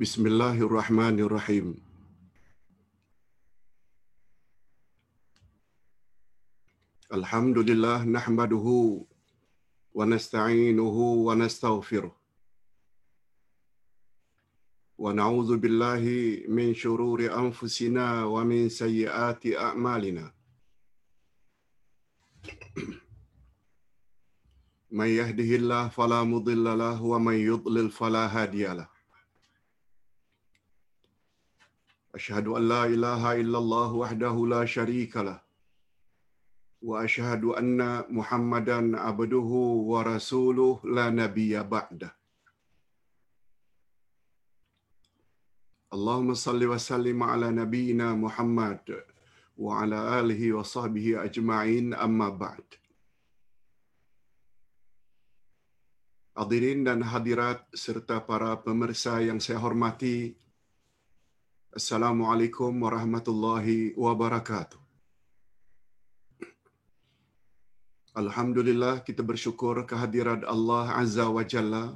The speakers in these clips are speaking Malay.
Bismillahirrahmanirrahim. Alhamdulillah nahmaduhu wa nasta'inuhu wa nastaghfiruh. Wa na'udzu billahi min shururi anfusina wa min sayyiati a'malina. Man yahdihillahu fala mudilla lahu wa man yudlil fala hadiya lahu. أشهد أن لا إله إلا الله وحده لا شريك له وأشهد أن محمدا عبده ورسوله لا نبي بعده اللهم صل وسلم على نبينا محمد وعلى آله وصحبه أجمعين أما بعد Hadirin dan hadirat serta para pemirsa yang saya hormati, Assalamualaikum warahmatullahi wabarakatuh. Alhamdulillah kita bersyukur kehadiran Allah Azza wa Jalla.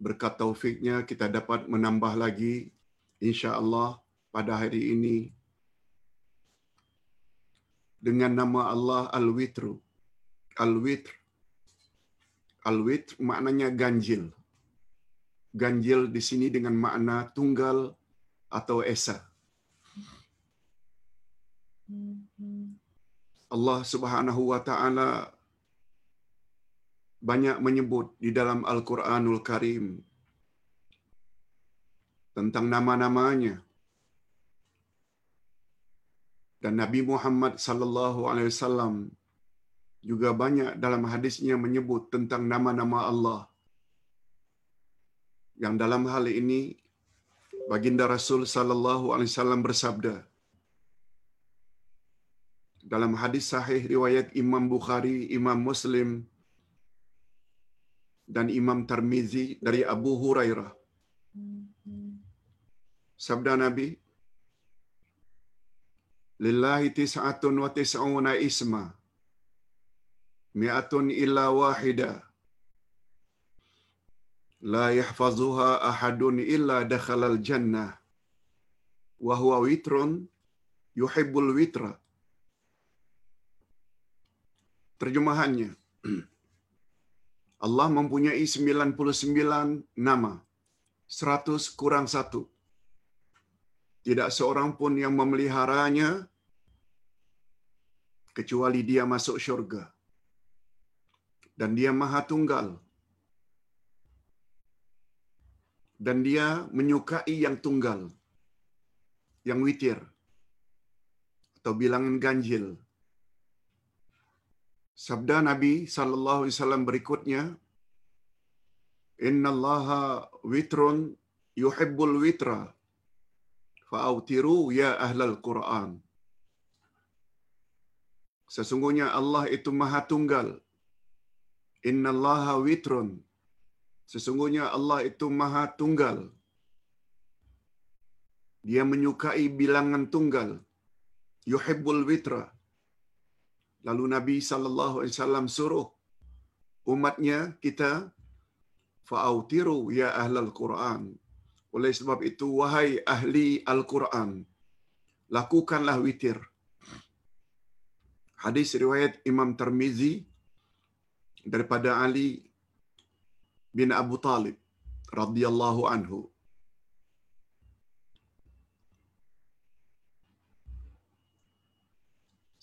Berkat taufiknya kita dapat menambah lagi insya-Allah pada hari ini dengan nama Allah Al-Witru. Al-Witr. Al-Witr maknanya ganjil. Ganjil di sini dengan makna tunggal atau esa. Allah Subhanahu wa taala banyak menyebut di dalam Al-Qur'anul Karim tentang nama-namanya. Dan Nabi Muhammad sallallahu alaihi wasallam juga banyak dalam hadisnya menyebut tentang nama-nama Allah. Yang dalam hal ini baginda Rasul sallallahu alaihi wasallam bersabda dalam hadis sahih riwayat Imam Bukhari, Imam Muslim dan Imam Tirmizi dari Abu Hurairah. Sabda Nabi, Lillahi tis'atun wa tis'una isma, mi'atun illa wahida, la yahfazuha ahadun illa dakhalal jannah. Wa huwa witrun yuhibbul witra. Terjemahannya. Allah mempunyai 99 nama. 100 kurang 1 tidak seorang pun yang memeliharanya kecuali dia masuk syurga. Dan dia maha tunggal dan dia menyukai yang tunggal yang witir atau bilangan ganjil. Sabda nabi sallallahu alaihi wasallam berikutnya innallaha witrun yuhibbul witra fa'autiru ya ahlal quran. Sesungguhnya Allah itu maha tunggal. Innallaha witrun Sesungguhnya Allah itu maha tunggal. Dia menyukai bilangan tunggal. Yuhibbul witra. Lalu Nabi sallallahu alaihi wasallam suruh umatnya kita fa'autiru ya ahlal Quran. Oleh sebab itu wahai ahli Al-Quran, lakukanlah witir. Hadis riwayat Imam Tirmizi daripada Ali bin Abu Talib radhiyallahu anhu.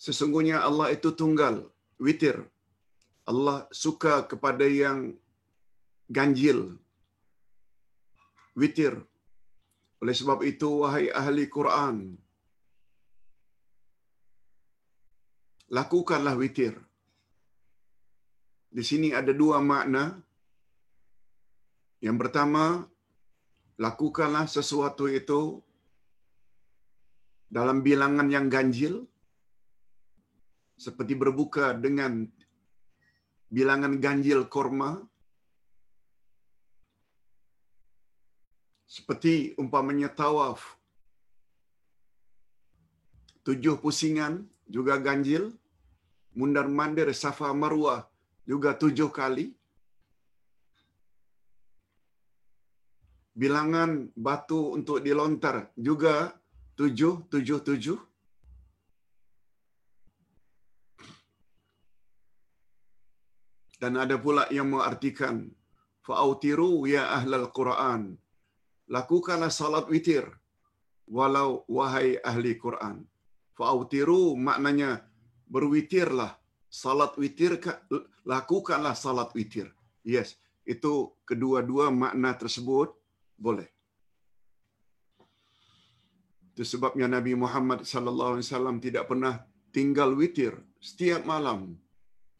Sesungguhnya Allah itu tunggal, witir. Allah suka kepada yang ganjil, witir. Oleh sebab itu, wahai ahli Quran, lakukanlah witir. Di sini ada dua makna yang pertama, lakukanlah sesuatu itu dalam bilangan yang ganjil, seperti berbuka dengan bilangan ganjil korma, seperti umpamanya tawaf, tujuh pusingan juga ganjil, mundar mandir safa marwah juga tujuh kali, bilangan batu untuk dilontar juga tujuh, tujuh, tujuh. Dan ada pula yang mengartikan fa'autiru ya ahlal Quran. Lakukanlah salat witir walau wahai ahli Quran. Fa'autiru maknanya berwitirlah. Salat witir lakukanlah salat witir. Yes, itu kedua-dua makna tersebut boleh. Itu sebabnya Nabi Muhammad sallallahu alaihi wasallam tidak pernah tinggal witir setiap malam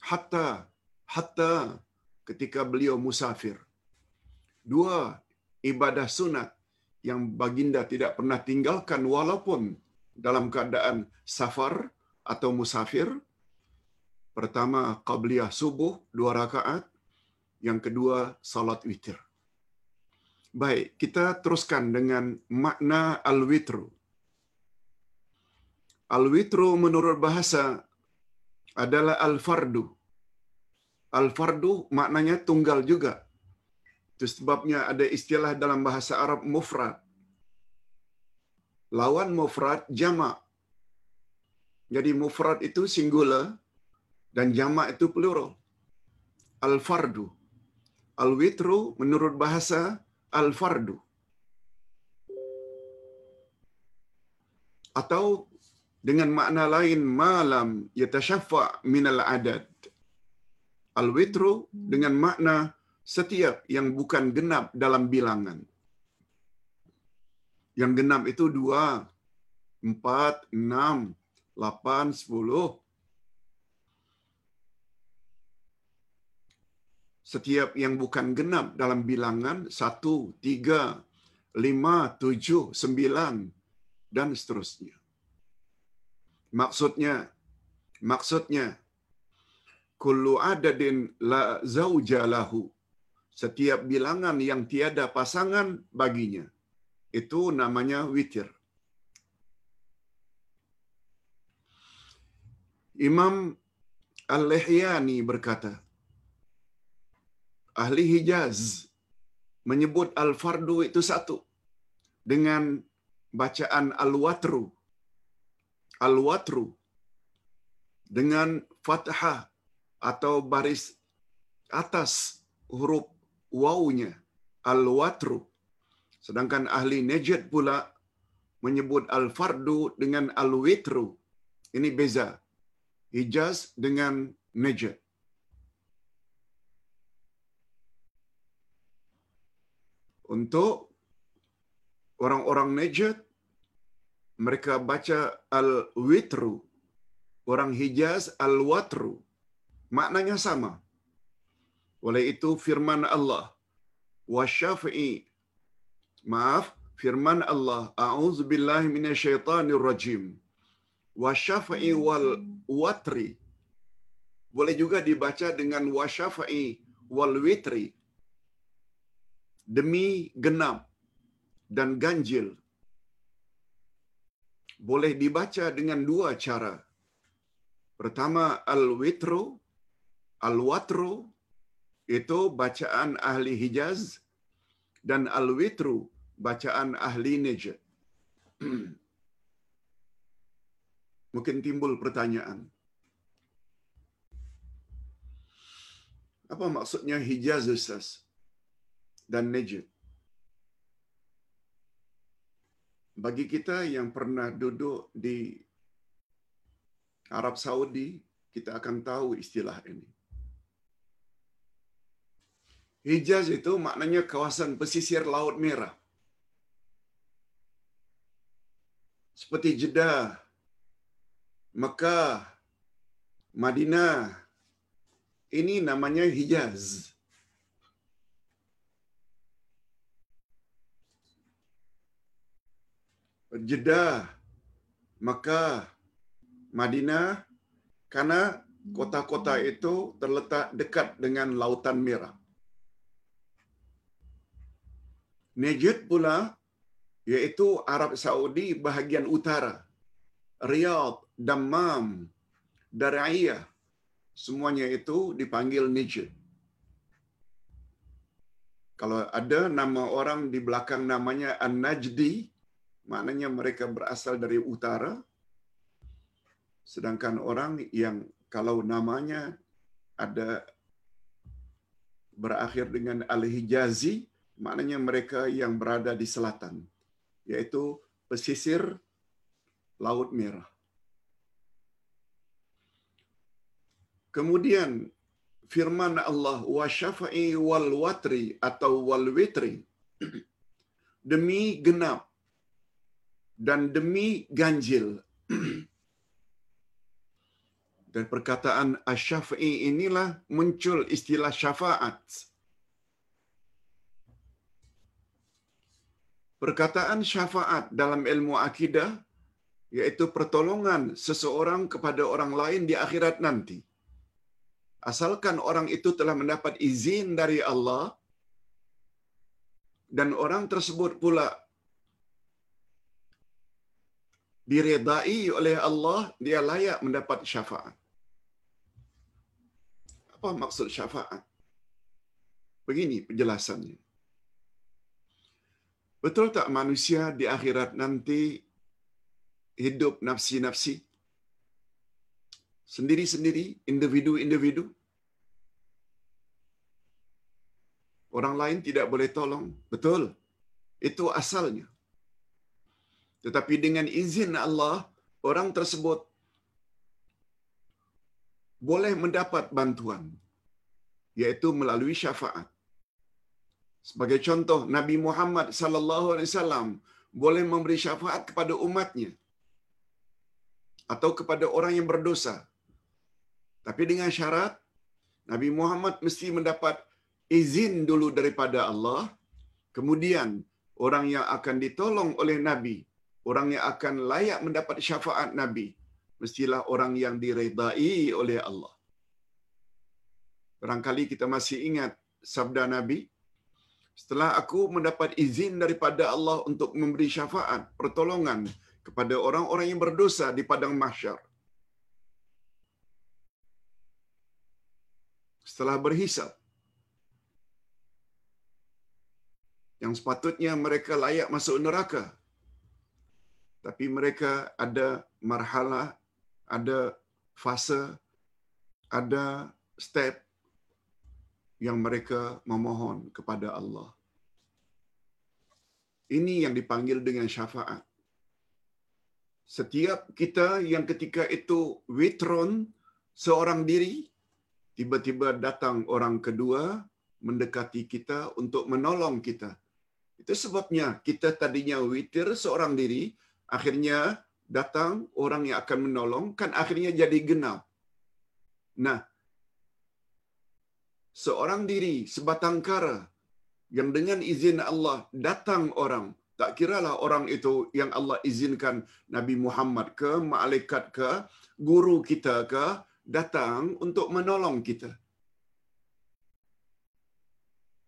hatta hatta ketika beliau musafir. Dua ibadah sunat yang baginda tidak pernah tinggalkan walaupun dalam keadaan safar atau musafir. Pertama, qabliyah subuh, dua rakaat. Yang kedua, salat witir. Baik, kita teruskan dengan makna al-witru. Al-witru menurut bahasa adalah al-fardu. Al-fardu maknanya tunggal juga. Itu sebabnya ada istilah dalam bahasa Arab mufrad. Lawan mufrad jamak. Jadi mufrad itu singular dan jamak itu plural. Al-fardu. Al-witru menurut bahasa al-fardu. Atau dengan makna lain malam yatashaffa min al-adad. Al-witru dengan makna setiap yang bukan genap dalam bilangan. Yang genap itu dua, empat, enam, lapan, sepuluh. Setiap yang bukan genap dalam bilangan satu, tiga, lima, tujuh, sembilan, dan seterusnya. Maksudnya, maksudnya, kullu adadin la zauja lahu. Setiap bilangan yang tiada pasangan baginya. Itu namanya witir. Imam Al-Lihyani berkata, Ahli Hijaz menyebut Al-Fardu itu satu dengan bacaan Al-Watru. Al-Watru dengan fathah atau baris atas huruf wawunya al-watru. Sedangkan ahli najid pula menyebut al-fardu dengan al-witru. Ini beza. Hijaz dengan najid untuk orang-orang najid mereka baca al-witru. Orang hijaz al-watru. Maknanya sama. Oleh itu firman Allah wa syafi'i. Maaf firman Allah a'udzu billahi minasyaitonir rajim wa syafi'i wal watri. Boleh juga dibaca dengan wa syafi'i wal witri demi genap dan ganjil boleh dibaca dengan dua cara pertama al-witru Al-Watru itu bacaan ahli Hijaz dan Al-Witru bacaan ahli Najd. Mungkin timbul pertanyaan. Apa maksudnya Hijaz Ustaz dan Najd? Bagi kita yang pernah duduk di Arab Saudi, kita akan tahu istilah ini. Hijaz itu maknanya kawasan pesisir Laut Merah. Seperti Jeddah, Mekah, Madinah. Ini namanya Hijaz. Jeddah, Mekah, Madinah, karena kota-kota itu terletak dekat dengan Lautan Merah. Najd pula iaitu Arab Saudi bahagian utara. Riyadh, Dammam, Dara'iyah. Semuanya itu dipanggil Najd. Kalau ada nama orang di belakang namanya An-Najdi, maknanya mereka berasal dari utara. Sedangkan orang yang kalau namanya ada berakhir dengan Al-Hijazi, maknanya mereka yang berada di selatan, yaitu pesisir Laut Merah. Kemudian firman Allah wa syafa'i wal watri atau wal witri demi genap dan demi ganjil. Dan perkataan asy-syafi'i inilah muncul istilah syafaat. Perkataan syafaat dalam ilmu akidah yaitu pertolongan seseorang kepada orang lain di akhirat nanti. Asalkan orang itu telah mendapat izin dari Allah dan orang tersebut pula diredai oleh Allah dia layak mendapat syafaat apa maksud syafaat begini penjelasannya betul tak manusia di akhirat nanti hidup nafsi-nafsi sendiri-sendiri, individu-individu. Orang lain tidak boleh tolong. Betul. Itu asalnya. Tetapi dengan izin Allah, orang tersebut boleh mendapat bantuan yaitu melalui syafaat. Sebagai contoh, Nabi Muhammad sallallahu alaihi wasallam boleh memberi syafaat kepada umatnya atau kepada orang yang berdosa tapi dengan syarat Nabi Muhammad mesti mendapat izin dulu daripada Allah. Kemudian orang yang akan ditolong oleh Nabi, orang yang akan layak mendapat syafaat Nabi, mestilah orang yang diredai oleh Allah. Barangkali kita masih ingat sabda Nabi, setelah aku mendapat izin daripada Allah untuk memberi syafaat, pertolongan kepada orang-orang yang berdosa di padang mahsyar. setelah berhisap. Yang sepatutnya mereka layak masuk neraka. Tapi mereka ada marhala, ada fase, ada step yang mereka memohon kepada Allah. Ini yang dipanggil dengan syafaat. Setiap kita yang ketika itu witron seorang diri, tiba-tiba datang orang kedua mendekati kita untuk menolong kita. Itu sebabnya kita tadinya witir seorang diri, akhirnya datang orang yang akan menolong, kan akhirnya jadi genap. Nah, seorang diri, sebatang kara, yang dengan izin Allah datang orang, tak kiralah orang itu yang Allah izinkan Nabi Muhammad ke, malaikat ke, guru kita ke, datang untuk menolong kita.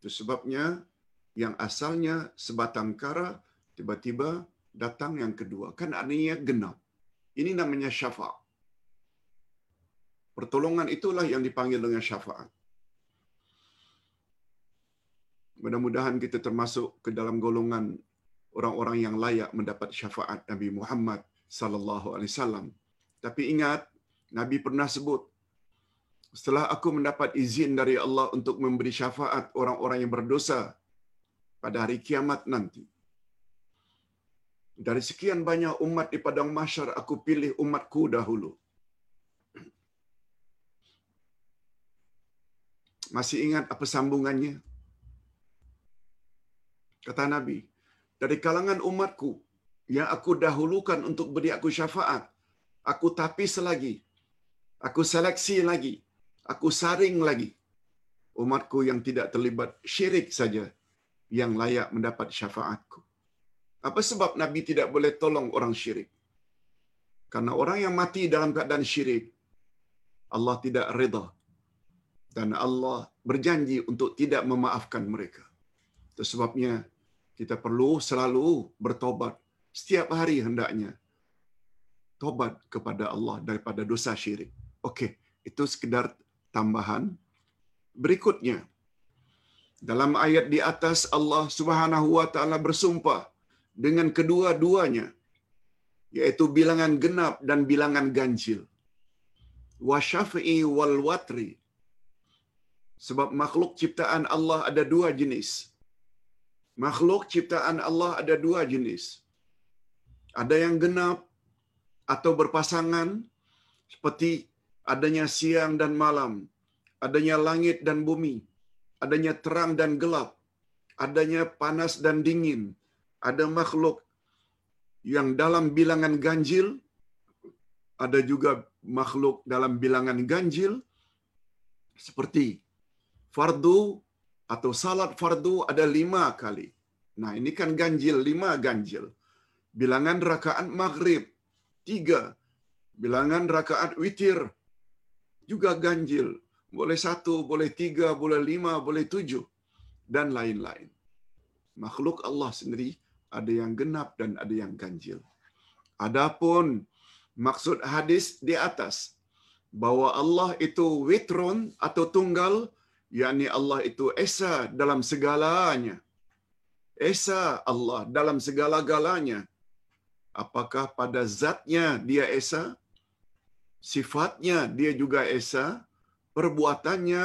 Itu sebabnya yang asalnya sebatang kara tiba-tiba datang yang kedua. Kan artinya genap. Ini namanya syafaat. Pertolongan itulah yang dipanggil dengan syafaat. Mudah-mudahan kita termasuk ke dalam golongan orang-orang yang layak mendapat syafaat Nabi Muhammad sallallahu alaihi wasallam. Tapi ingat, Nabi pernah sebut, setelah aku mendapat izin dari Allah untuk memberi syafaat orang-orang yang berdosa pada hari kiamat nanti. Dari sekian banyak umat di padang mahsyar, aku pilih umatku dahulu. Masih ingat apa sambungannya? Kata Nabi, dari kalangan umatku yang aku dahulukan untuk beri aku syafaat, aku tapis lagi Aku seleksi lagi. Aku saring lagi. Umatku yang tidak terlibat syirik saja yang layak mendapat syafaatku. Apa sebab Nabi tidak boleh tolong orang syirik? Karena orang yang mati dalam keadaan syirik, Allah tidak reda. Dan Allah berjanji untuk tidak memaafkan mereka. Itu sebabnya kita perlu selalu bertobat. Setiap hari hendaknya. Tobat kepada Allah daripada dosa syirik. Okey, itu sekedar tambahan. Berikutnya, Dalam ayat di atas Allah Subhanahu wa taala bersumpah dengan kedua-duanya yaitu bilangan genap dan bilangan ganjil. Wa syafi'i wal watri. Sebab makhluk ciptaan Allah ada dua jenis. Makhluk ciptaan Allah ada dua jenis. Ada yang genap atau berpasangan seperti adanya siang dan malam, adanya langit dan bumi, adanya terang dan gelap, adanya panas dan dingin, ada makhluk yang dalam bilangan ganjil, ada juga makhluk dalam bilangan ganjil, seperti fardu atau salat fardu ada lima kali. Nah ini kan ganjil, lima ganjil. Bilangan rakaat maghrib, tiga. Bilangan rakaat witir, juga ganjil. Boleh satu, boleh tiga, boleh lima, boleh tujuh. Dan lain-lain. Makhluk Allah sendiri ada yang genap dan ada yang ganjil. Adapun maksud hadis di atas bahwa Allah itu witrun atau tunggal, yakni Allah itu esa dalam segalanya. Esa Allah dalam segala-galanya. Apakah pada zatnya dia esa? Sifatnya dia juga esa? Perbuatannya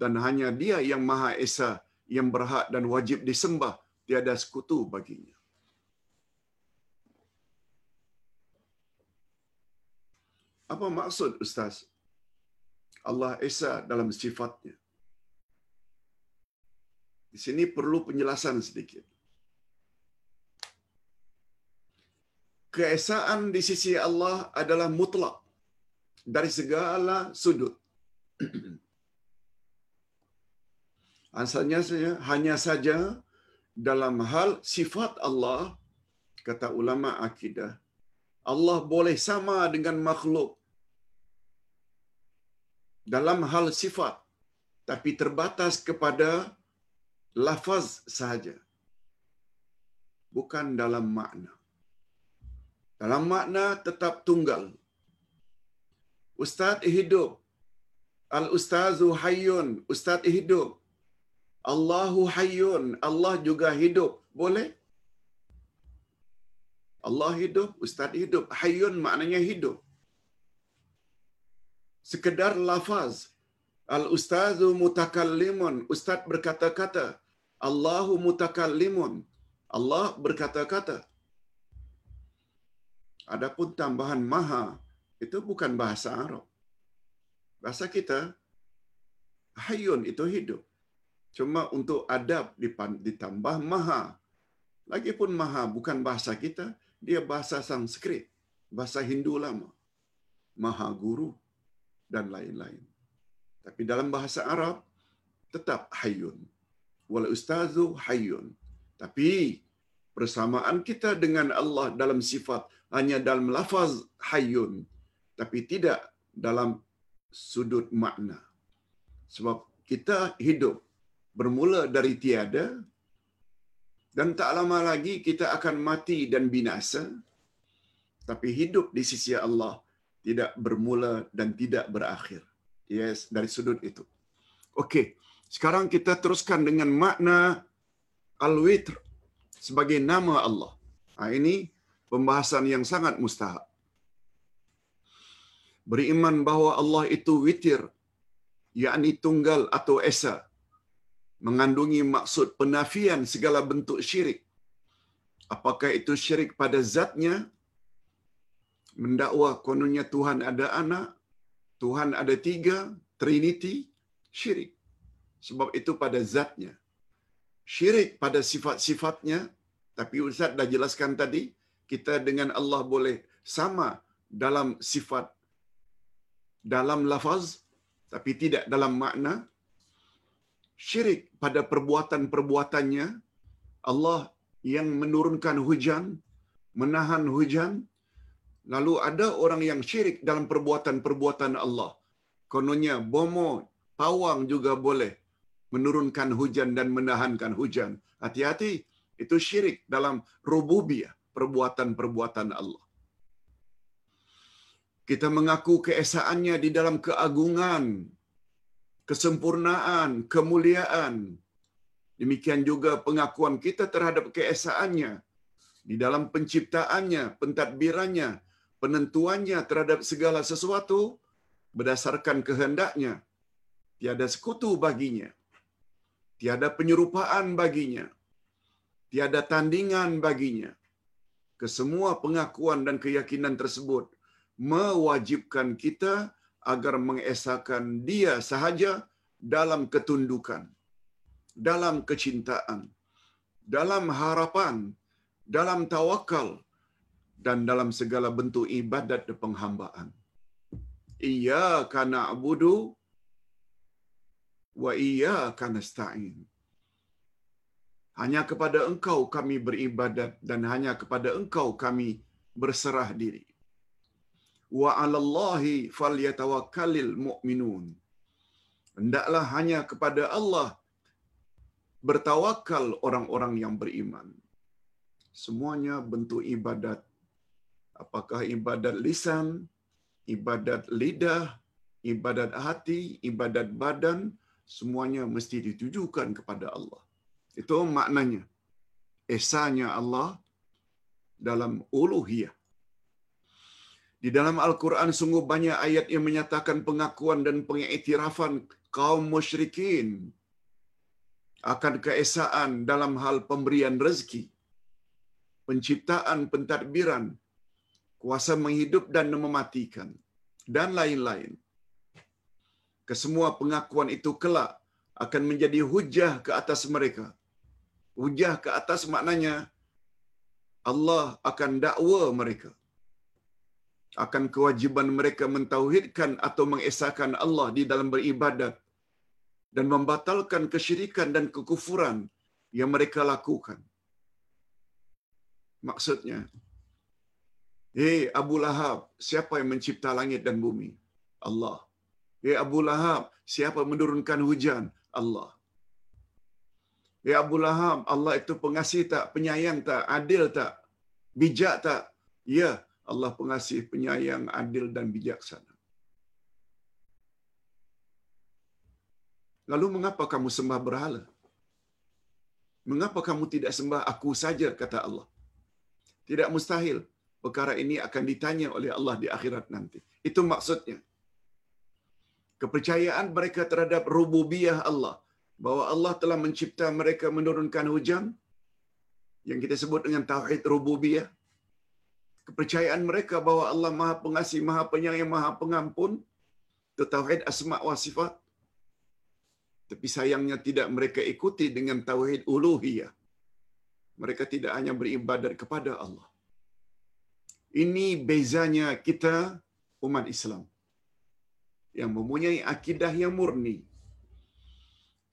dan hanya dia yang maha esa yang berhak dan wajib disembah tiada sekutu baginya. Apa maksud Ustaz? Allah Esa dalam sifatnya. Di sini perlu penjelasan sedikit. Keesaan di sisi Allah adalah mutlak dari segala sudut. Asalnya hanya saja dalam hal sifat Allah kata ulama akidah Allah boleh sama dengan makhluk. Dalam hal sifat tapi terbatas kepada lafaz sahaja. Bukan dalam makna. Dalam makna tetap tunggal. Ustaz hidup. Al ustazu hayyun ustaz hidup Allahu hayyun, Allah juga hidup. Boleh? Allah hidup, Ustaz hidup. Hayyun maknanya hidup. Sekedar lafaz. Al-ustazu mutakallimun. Ustaz berkata-kata. Allahu mutakallimun. Allah berkata-kata. Adapun tambahan maha, itu bukan bahasa Arab. Bahasa kita, hayyun itu hidup. Cuma untuk adab ditambah maha. Lagipun maha bukan bahasa kita, dia bahasa Sanskrit, bahasa Hindu lama. Maha guru dan lain-lain. Tapi dalam bahasa Arab tetap hayyun. Wal ustazu hayyun. Tapi persamaan kita dengan Allah dalam sifat hanya dalam lafaz hayyun tapi tidak dalam sudut makna. Sebab kita hidup bermula dari tiada dan tak lama lagi kita akan mati dan binasa tapi hidup di sisi Allah tidak bermula dan tidak berakhir. Yes dari sudut itu. Okey sekarang kita teruskan dengan makna al-witr sebagai nama Allah. Ha, ini pembahasan yang sangat mustahak. Beriman bahawa Allah itu witir yakni tunggal atau esa mengandungi maksud penafian segala bentuk syirik. Apakah itu syirik pada zatnya? Mendakwa kononnya Tuhan ada anak, Tuhan ada tiga, Trinity, syirik. Sebab itu pada zatnya. Syirik pada sifat-sifatnya, tapi Ustaz dah jelaskan tadi, kita dengan Allah boleh sama dalam sifat, dalam lafaz, tapi tidak dalam makna, syirik pada perbuatan-perbuatannya. Allah yang menurunkan hujan menahan hujan. Lalu ada orang yang syirik dalam perbuatan-perbuatan Allah. Kononnya bomo pawang juga boleh menurunkan hujan dan menahankan hujan. Hati-hati itu syirik dalam rububiyah perbuatan-perbuatan Allah. Kita mengaku keesaannya di dalam keagungan kesempurnaan, kemuliaan, Demikian juga pengakuan kita terhadap keesaannya di dalam penciptaannya, pentadbirannya, penentuannya terhadap segala sesuatu berdasarkan kehendaknya. Tiada sekutu baginya. Tiada penyerupaan baginya. Tiada tandingan baginya. Kesemua pengakuan dan keyakinan tersebut mewajibkan kita agar mengesahkan dia sahaja dalam ketundukan, dalam kecintaan, dalam harapan, dalam tawakal, dan dalam segala bentuk ibadat dan penghambaan. Iyyaka na'budu wa iyyaka nasta'in. Hanya kepada Engkau kami beribadat dan hanya kepada Engkau kami berserah diri. Wa 'alallahi falyatawakkalul mu'minun. Hendaklah hanya kepada Allah bertawakal orang-orang yang beriman. Semuanya bentuk ibadat. Apakah ibadat lisan, ibadat lidah, ibadat hati, ibadat badan, semuanya mesti ditujukan kepada Allah. Itu maknanya. Esanya Allah dalam uluhiyah. Di dalam Al-Quran sungguh banyak ayat yang menyatakan pengakuan dan pengiktirafan kaum musyrikin akan keesaan dalam hal pemberian rezeki, penciptaan, pentadbiran, kuasa menghidup dan mematikan, dan lain-lain. Kesemua pengakuan itu kelak akan menjadi hujah ke atas mereka. Hujah ke atas maknanya Allah akan dakwa mereka. Akan kewajiban mereka mentauhidkan atau mengesahkan Allah di dalam beribadat dan membatalkan kesyirikan dan kekufuran yang mereka lakukan. Maksudnya, Hei Abu Lahab, siapa yang mencipta langit dan bumi? Allah. Hei Abu Lahab, siapa menurunkan hujan? Allah. Hei Abu Lahab, Allah itu pengasih tak, penyayang tak, adil tak, bijak tak? Ya, Allah pengasih, penyayang, adil dan bijaksana. Lalu mengapa kamu sembah berhala? Mengapa kamu tidak sembah aku saja, kata Allah. Tidak mustahil perkara ini akan ditanya oleh Allah di akhirat nanti. Itu maksudnya. Kepercayaan mereka terhadap rububiyah Allah. Bahawa Allah telah mencipta mereka menurunkan hujan. Yang kita sebut dengan Tauhid Rububiyah. Kepercayaan mereka bahawa Allah maha pengasih, maha penyayang, maha pengampun. Itu Tauhid Asma' wa Sifat. Tapi sayangnya tidak mereka ikuti dengan Tauhid Uluhiyah. Mereka tidak hanya beribadat kepada Allah. Ini bezanya kita umat Islam yang mempunyai akidah yang murni.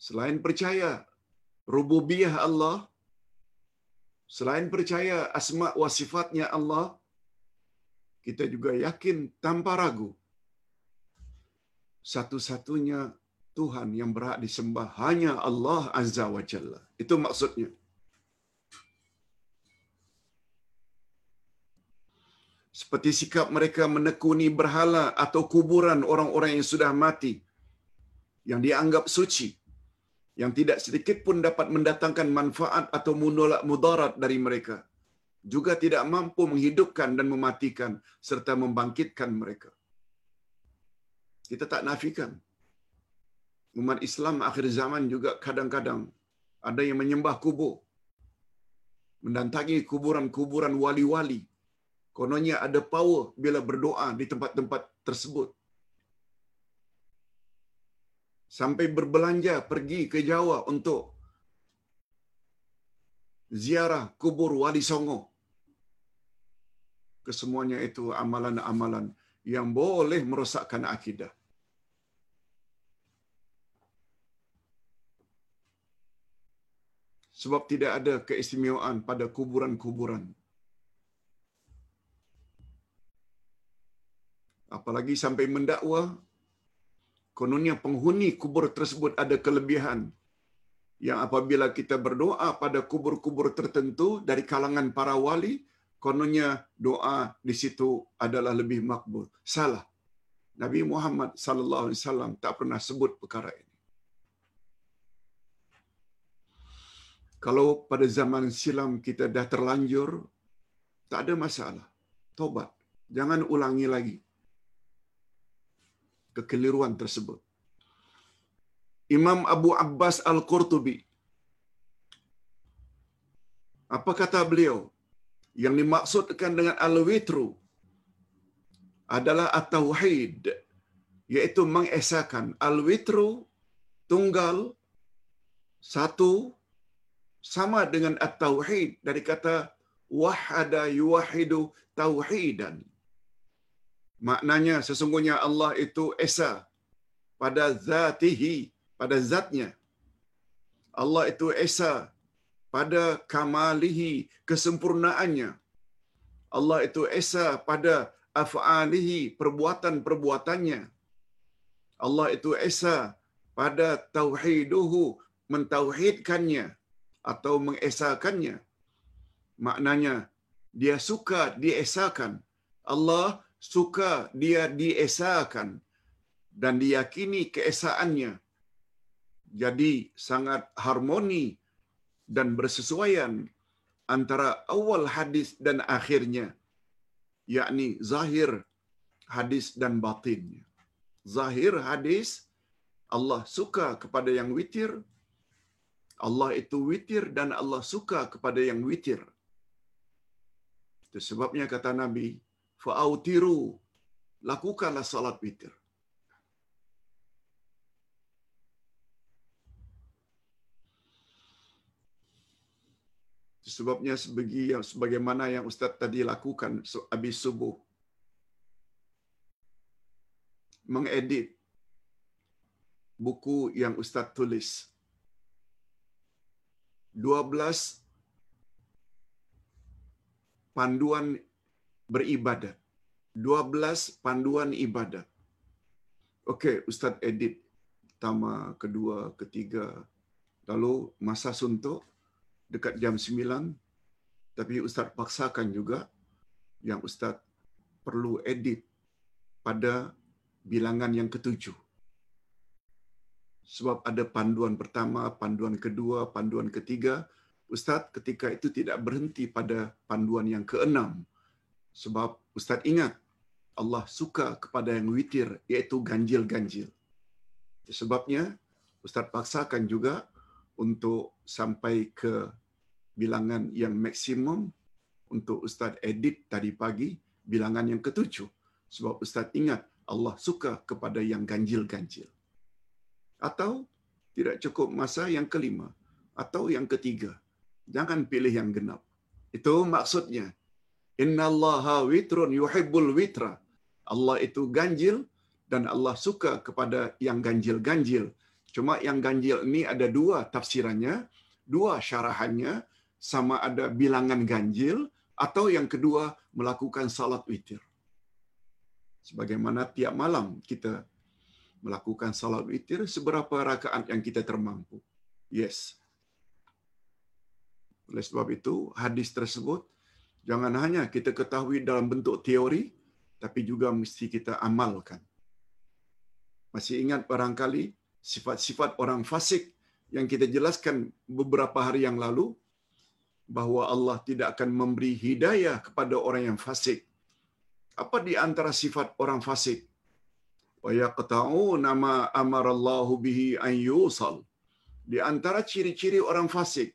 Selain percaya rububiyah Allah, selain percaya asma wa sifatnya Allah, kita juga yakin tanpa ragu satu-satunya Tuhan yang berhak disembah hanya Allah Azza wa Jalla. Itu maksudnya. seperti sikap mereka menekuni berhala atau kuburan orang-orang yang sudah mati yang dianggap suci yang tidak sedikit pun dapat mendatangkan manfaat atau mudarat dari mereka juga tidak mampu menghidupkan dan mematikan serta membangkitkan mereka. Kita tak nafikan. Umat Islam akhir zaman juga kadang-kadang ada yang menyembah kubur. Mendatangi kuburan-kuburan wali-wali. Kononnya ada power bila berdoa di tempat-tempat tersebut. Sampai berbelanja pergi ke Jawa untuk ziarah kubur Wali Songo. Kesemuanya itu amalan-amalan yang boleh merosakkan akidah. Sebab tidak ada keistimewaan pada kuburan-kuburan apalagi sampai mendakwa kononnya penghuni kubur tersebut ada kelebihan yang apabila kita berdoa pada kubur-kubur tertentu dari kalangan para wali kononnya doa di situ adalah lebih makbul salah Nabi Muhammad sallallahu alaihi wasallam tak pernah sebut perkara ini Kalau pada zaman silam kita dah terlanjur, tak ada masalah. Tobat. Jangan ulangi lagi kekeliruan tersebut. Imam Abu Abbas Al-Qurtubi. Apa kata beliau? Yang dimaksudkan dengan Al-Witru adalah At-Tauhid, iaitu mengesahkan Al-Witru tunggal satu sama dengan At-Tauhid dari kata wahada yuwahidu tauhidan. Maknanya sesungguhnya Allah itu esa pada zatihi, pada zatnya. Allah itu esa pada kamalihi, kesempurnaannya. Allah itu esa pada af'alihi, perbuatan-perbuatannya. Allah itu esa pada tauhiduhu, mentauhidkannya atau mengesakannya. Maknanya, dia suka diesakan. Allah suka dia diesakan dan diyakini keesaannya. Jadi sangat harmoni dan bersesuaian antara awal hadis dan akhirnya, yakni zahir hadis dan batinnya. Zahir hadis, Allah suka kepada yang witir, Allah itu witir dan Allah suka kepada yang witir. Itu sebabnya kata Nabi, fa'autiru lakukanlah salat witir sebabnya sebagi yang sebagaimana yang ustaz tadi lakukan habis subuh mengedit buku yang ustaz tulis 12 panduan beribadat. 12 panduan ibadat. Okey, Ustaz edit pertama, kedua, ketiga. Lalu masa suntuk dekat jam 9. Tapi Ustaz paksakan juga yang Ustaz perlu edit pada bilangan yang ketujuh. Sebab ada panduan pertama, panduan kedua, panduan ketiga. Ustaz ketika itu tidak berhenti pada panduan yang keenam. Sebab Ustaz ingat, Allah suka kepada yang witir, iaitu ganjil-ganjil. Sebabnya, Ustaz paksakan juga untuk sampai ke bilangan yang maksimum untuk Ustaz edit tadi pagi, bilangan yang ketujuh. Sebab Ustaz ingat, Allah suka kepada yang ganjil-ganjil. Atau tidak cukup masa yang kelima. Atau yang ketiga. Jangan pilih yang genap. Itu maksudnya. Inna Allaha witrun yuhibbul witra. Allah itu ganjil dan Allah suka kepada yang ganjil-ganjil. Cuma yang ganjil ini ada dua tafsirannya, dua syarahannya, sama ada bilangan ganjil atau yang kedua melakukan salat witir. Sebagaimana tiap malam kita melakukan salat witir seberapa rakaat yang kita termampu. Yes. Oleh sebab itu, hadis tersebut jangan hanya kita ketahui dalam bentuk teori, tapi juga mesti kita amalkan. Masih ingat barangkali sifat-sifat orang fasik yang kita jelaskan beberapa hari yang lalu, bahawa Allah tidak akan memberi hidayah kepada orang yang fasik. Apa di antara sifat orang fasik? Wa yaqta'u nama amarallahu bihi an yusal. Di antara ciri-ciri orang fasik,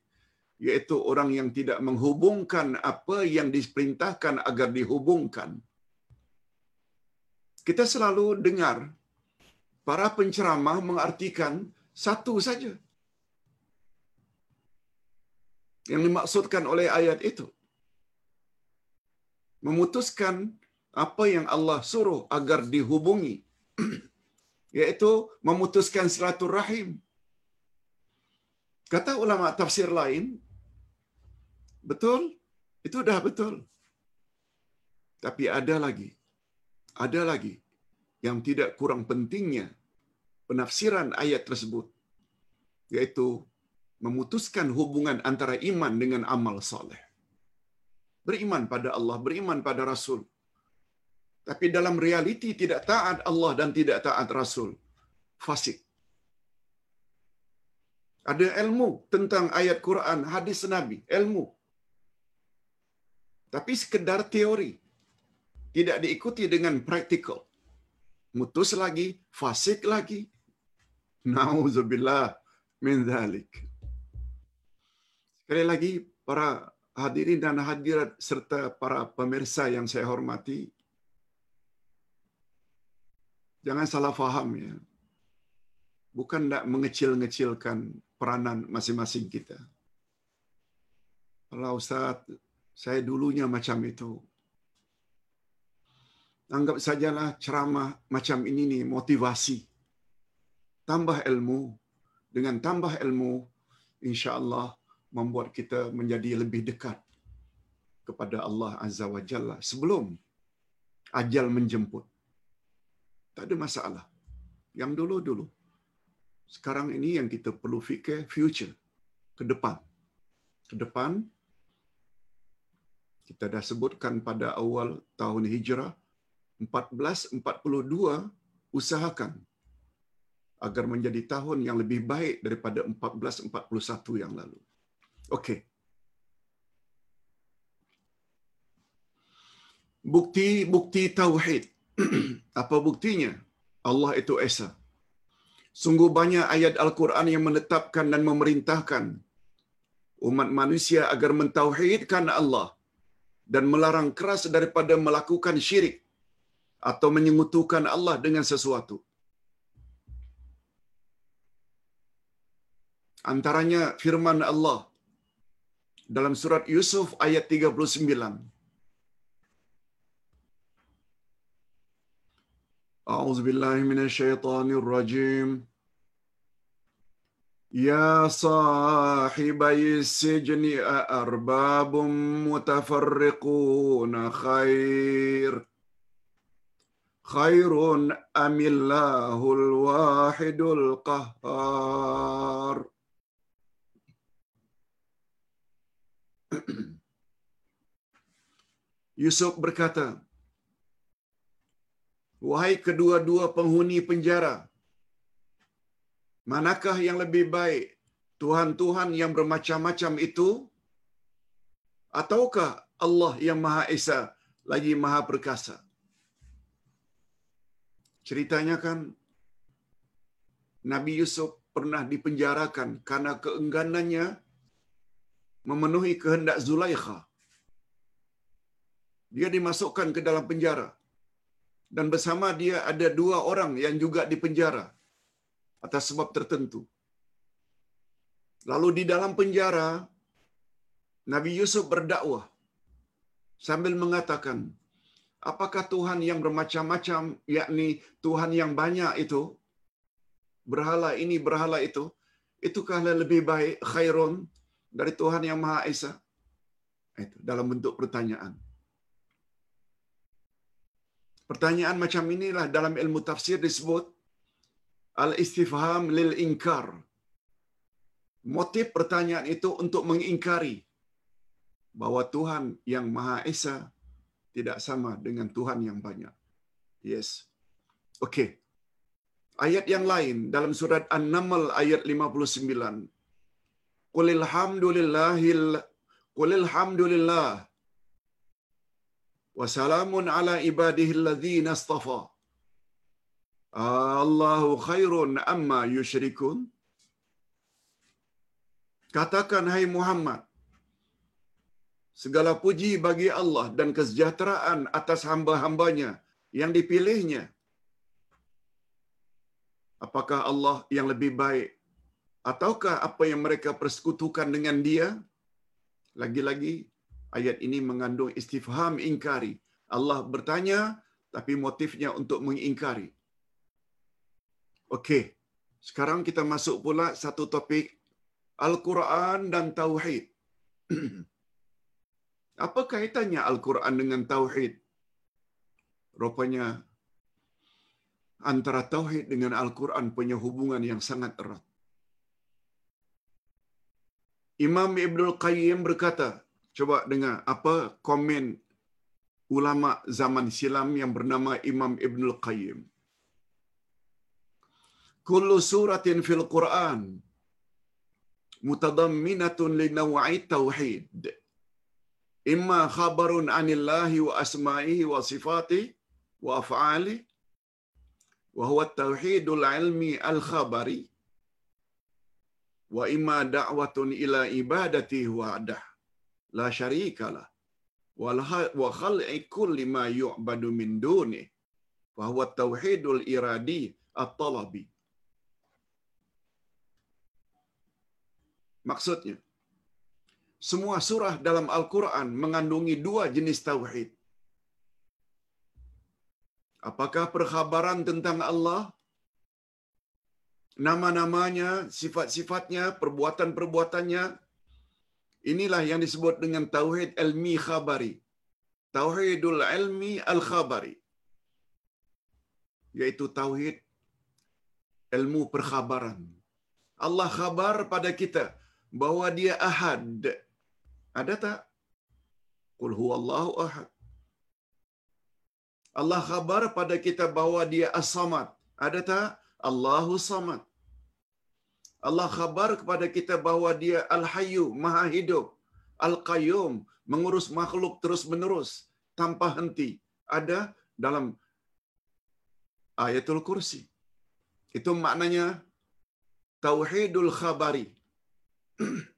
yaitu orang yang tidak menghubungkan apa yang diperintahkan agar dihubungkan. Kita selalu dengar para penceramah mengartikan satu saja yang dimaksudkan oleh ayat itu. Memutuskan apa yang Allah suruh agar dihubungi. Iaitu memutuskan silaturahim. Kata ulama tafsir lain, betul, itu dah betul. Tapi ada lagi, ada lagi yang tidak kurang pentingnya penafsiran ayat tersebut, yaitu memutuskan hubungan antara iman dengan amal soleh. Beriman pada Allah, beriman pada Rasul. Tapi dalam realiti tidak taat Allah dan tidak taat Rasul. Fasik. Ada ilmu tentang ayat Quran, hadis Nabi, ilmu. Tapi sekedar teori. Tidak diikuti dengan praktikal. Mutus lagi, fasik lagi. Nauzubillah min zalik. Sekali lagi, para hadirin dan hadirat serta para pemirsa yang saya hormati, jangan salah faham ya. Bukan nak mengecil-ngecilkan peranan masing-masing kita. Kalau Ustaz, saya dulunya macam itu. Anggap sajalah ceramah macam ini nih motivasi. Tambah ilmu. Dengan tambah ilmu, insya Allah membuat kita menjadi lebih dekat kepada Allah Azza wa Jalla sebelum ajal menjemput. Tak ada masalah. Yang dulu-dulu. Sekarang ini yang kita perlu fikir future. Ke depan. Ke depan. Kita dah sebutkan pada awal tahun hijrah. 1442 usahakan agar menjadi tahun yang lebih baik daripada 1441 yang lalu. Okey. Bukti-bukti tauhid. Apa buktinya? Allah itu Esa. Sungguh banyak ayat Al-Quran yang menetapkan dan memerintahkan umat manusia agar mentauhidkan Allah dan melarang keras daripada melakukan syirik atau menyengutukan Allah dengan sesuatu. Antaranya firman Allah dalam surat Yusuf ayat 39. A'udzu billahi minasyaitonir rajim. Ya sahibai sijni arbabum mutafarriquna khair. Khairun amillahul wahidul qahhar. Yusuf berkata, Wahai kedua-dua penghuni penjara, manakah yang lebih baik? Tuhan-Tuhan yang bermacam-macam itu? Ataukah Allah yang Maha Esa lagi Maha Perkasa? Ceritanya kan, Nabi Yusuf pernah dipenjarakan karena keengganannya memenuhi kehendak Zulaikha. Dia dimasukkan ke dalam penjara. Dan bersama dia ada dua orang yang juga dipenjara atas sebab tertentu. Lalu di dalam penjara, Nabi Yusuf berdakwah sambil mengatakan, apakah Tuhan yang bermacam-macam, yakni Tuhan yang banyak itu, berhala ini, berhala itu, itukah lebih baik, khairun, dari Tuhan yang Maha Esa? Itu dalam bentuk pertanyaan. Pertanyaan macam inilah dalam ilmu tafsir disebut al-istifham lil inkar. Motif pertanyaan itu untuk mengingkari bahawa Tuhan yang Maha Esa tidak sama dengan Tuhan yang banyak. Yes. Okey. Ayat yang lain dalam surat An-Naml ayat 59. Qulil hamdulillahil Qulil hamdulillah wa salamun ala ibadihi alladhina astafa. Allahu khairun amma yushrikun. Katakan hai Muhammad, segala puji bagi Allah dan kesejahteraan atas hamba-hambanya yang dipilihnya. Apakah Allah yang lebih baik ataukah apa yang mereka persekutukan dengan dia? Lagi-lagi ayat ini mengandung istifham ingkari. Allah bertanya tapi motifnya untuk mengingkari. Okey. Sekarang kita masuk pula satu topik Al-Quran dan Tauhid. Apa kaitannya Al-Quran dengan Tauhid? Rupanya antara Tauhid dengan Al-Quran punya hubungan yang sangat erat. Imam Ibnul Qayyim berkata, coba dengar apa komen ulama zaman silam yang bernama Imam Ibnul Qayyim. Kullu suratin fil Quran mutadamminatun li naw'i tauhid. Imma khabarun 'anillahi wa asma'ihi wa sifatihi wa af'alihi wa huwa at-tauhidul 'ilmi al-khabari wa imma da'watun ila ibadatihi wahdah la syarika lah. Wa khal'i kulli ma yu'badu min duni. Fa huwa tauhidul iradi at-talabi. Maksudnya semua surah dalam Al-Quran mengandungi dua jenis tauhid. Apakah perkhabaran tentang Allah, nama-namanya, sifat-sifatnya, perbuatan-perbuatannya, inilah yang disebut dengan tauhid ilmi khabari. Tauhidul ilmi al-khabari. Yaitu tauhid ilmu perkhabaran. Allah khabar pada kita bahwa dia ahad. Ada tak? Qul huwallahu ahad. Allah khabar pada kita bahwa dia as-samad. Ada tak? Allahu samad. Allah khabar kepada kita bahwa dia al-hayyu, maha hidup. Al-qayyum, mengurus makhluk terus-menerus tanpa henti. Ada dalam ayatul kursi. Itu maknanya tauhidul khabari.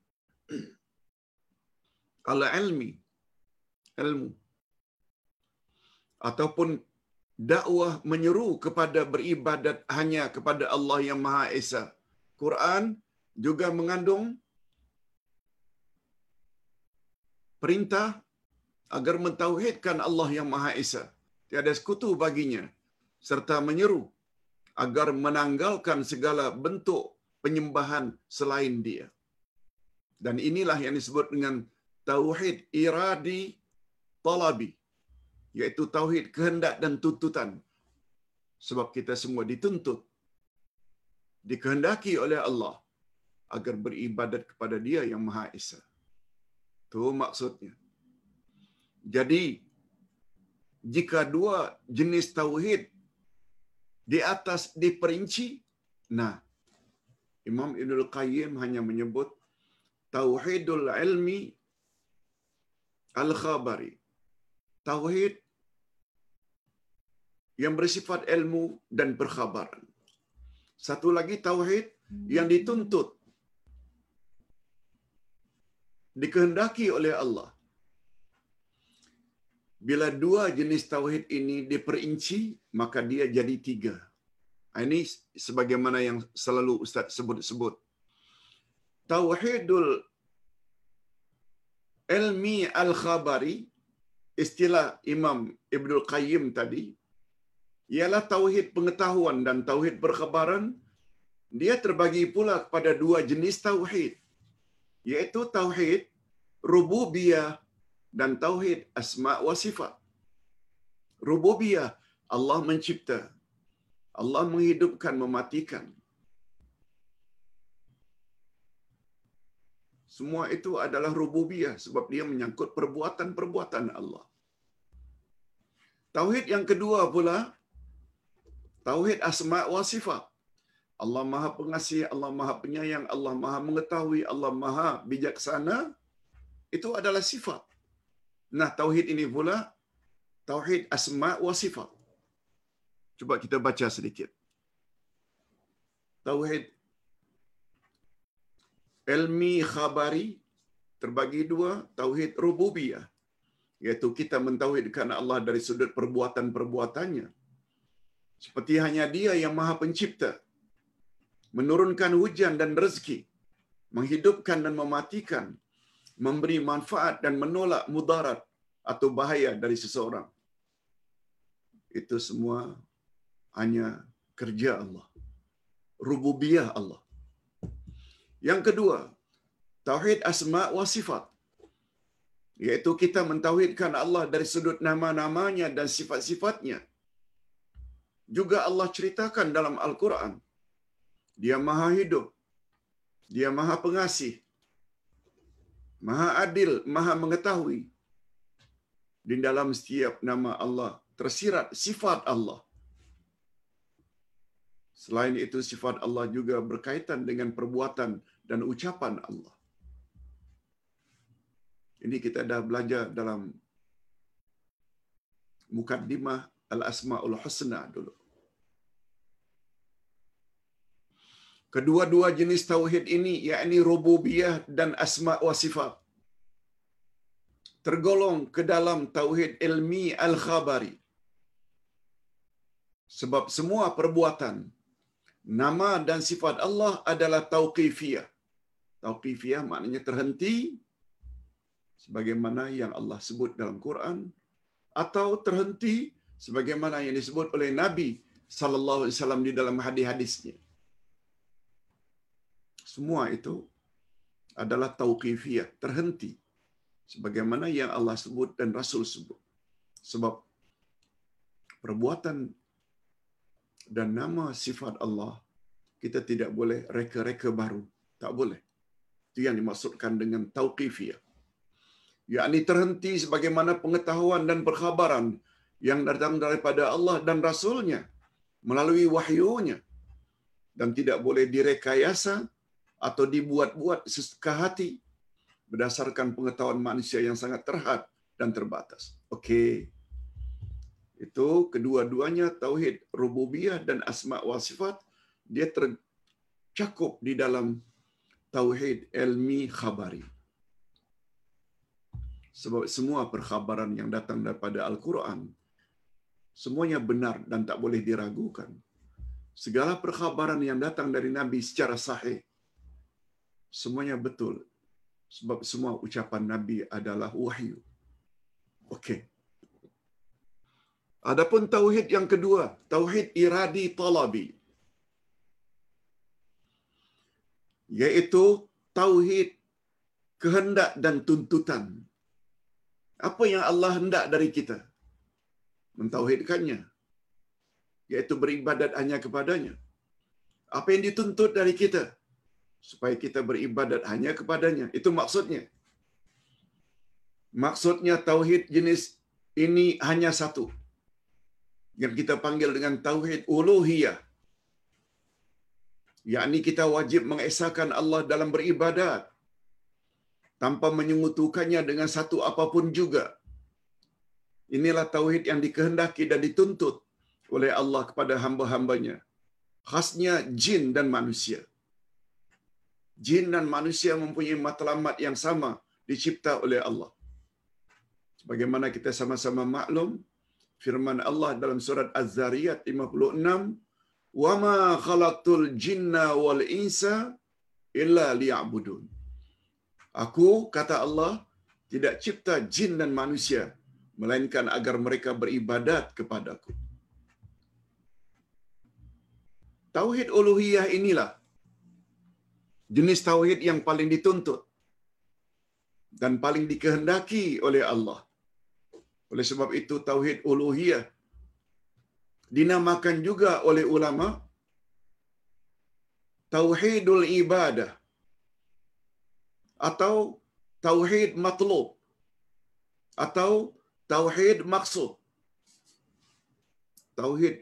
Al-ilmi, ilmu. Ataupun dakwah menyeru kepada beribadat hanya kepada Allah yang Maha Esa. Quran juga mengandung perintah agar mentauhidkan Allah yang Maha Esa. Tiada sekutu baginya. Serta menyeru agar menanggalkan segala bentuk penyembahan selain dia. Dan inilah yang disebut dengan tauhid iradi talabi yaitu tauhid kehendak dan tuntutan sebab kita semua dituntut dikehendaki oleh Allah agar beribadat kepada Dia yang Maha Esa. Itu maksudnya. Jadi jika dua jenis tauhid di atas diperinci, nah Imam Ibnul Qayyim hanya menyebut tauhidul ilmi al-khabari. Tauhid yang bersifat ilmu dan perkhabaran. Satu lagi tauhid yang dituntut dikehendaki oleh Allah. Bila dua jenis tauhid ini diperinci, maka dia jadi tiga. Ini sebagaimana yang selalu Ustaz sebut-sebut. Tauhidul ilmi al-khabari, istilah Imam Ibnul Qayyim tadi, ialah tauhid pengetahuan dan tauhid perkhabaran, dia terbagi pula kepada dua jenis tauhid, iaitu tauhid rububiyah dan tauhid asma wa sifat. Rububiyah, Allah mencipta. Allah menghidupkan, mematikan. Semua itu adalah rububiyah sebab dia menyangkut perbuatan-perbuatan Allah. Tauhid yang kedua pula, Tauhid asma wa sifat. Allah Maha Pengasih, Allah Maha Penyayang, Allah Maha Mengetahui, Allah Maha Bijaksana. Itu adalah sifat. Nah, tauhid ini pula tauhid asma wa sifat. Cuba kita baca sedikit. Tauhid ilmi khabari terbagi dua, tauhid rububiyah iaitu kita mentauhidkan Allah dari sudut perbuatan-perbuatannya seperti hanya dia yang maha pencipta, menurunkan hujan dan rezeki, menghidupkan dan mematikan, memberi manfaat dan menolak mudarat atau bahaya dari seseorang. Itu semua hanya kerja Allah. Rububiyah Allah. Yang kedua, Tauhid Asma wa Sifat. Iaitu kita mentauhidkan Allah dari sudut nama-namanya dan sifat-sifatnya juga Allah ceritakan dalam Al-Quran. Dia maha hidup. Dia maha pengasih. Maha adil, maha mengetahui. Di dalam setiap nama Allah tersirat sifat Allah. Selain itu sifat Allah juga berkaitan dengan perbuatan dan ucapan Allah. Ini kita dah belajar dalam mukaddimah Al-Asma'ul Husna dulu. Kedua-dua jenis tauhid ini yakni rububiyah dan asma' wa sifat tergolong ke dalam tauhid ilmi al-khabari. Sebab semua perbuatan nama dan sifat Allah adalah tauqifiyah. Tauqifiyah maknanya terhenti sebagaimana yang Allah sebut dalam Quran atau terhenti sebagaimana yang disebut oleh Nabi sallallahu alaihi wasallam di dalam hadis-hadisnya. Semua itu adalah tauqifiyah, terhenti sebagaimana yang Allah sebut dan Rasul sebut. Sebab perbuatan dan nama sifat Allah kita tidak boleh reka-reka baru. Tak boleh. Itu yang dimaksudkan dengan tauqifiyah. yakni terhenti sebagaimana pengetahuan dan perkhabaran yang datang daripada Allah dan Rasulnya melalui wahyunya dan tidak boleh direkayasa atau dibuat-buat sesuka hati berdasarkan pengetahuan manusia yang sangat terhad dan terbatas. Okey. Itu kedua-duanya tauhid rububiyah dan asma wa sifat dia tercakup di dalam tauhid ilmi khabari. Sebab semua perkhabaran yang datang daripada Al-Quran semuanya benar dan tak boleh diragukan. Segala perkhabaran yang datang dari Nabi secara sahih semuanya betul sebab semua ucapan Nabi adalah wahyu. Okey. Adapun tauhid yang kedua, tauhid iradi talabi. Yaitu tauhid kehendak dan tuntutan. Apa yang Allah hendak dari kita? Mentauhidkannya. Yaitu beribadat hanya kepadanya. Apa yang dituntut dari kita? supaya kita beribadat hanya kepadanya. Itu maksudnya. Maksudnya tauhid jenis ini hanya satu. Yang kita panggil dengan tauhid uluhiyah. Yakni kita wajib mengesahkan Allah dalam beribadat tanpa menyekutukannya dengan satu apapun juga. Inilah tauhid yang dikehendaki dan dituntut oleh Allah kepada hamba-hambanya. Khasnya jin dan manusia jin dan manusia mempunyai matlamat yang sama dicipta oleh Allah. Sebagaimana kita sama-sama maklum, firman Allah dalam surat Az-Zariyat 56, "Wa ma khalaqtul jinna wal insa illa liya'budun." Aku kata Allah tidak cipta jin dan manusia melainkan agar mereka beribadat kepadaku. Tauhid uluhiyah inilah jenis tauhid yang paling dituntut dan paling dikehendaki oleh Allah. Oleh sebab itu tauhid uluhiyah dinamakan juga oleh ulama tauhidul ibadah atau tauhid matlub atau tauhid maksud. Tauhid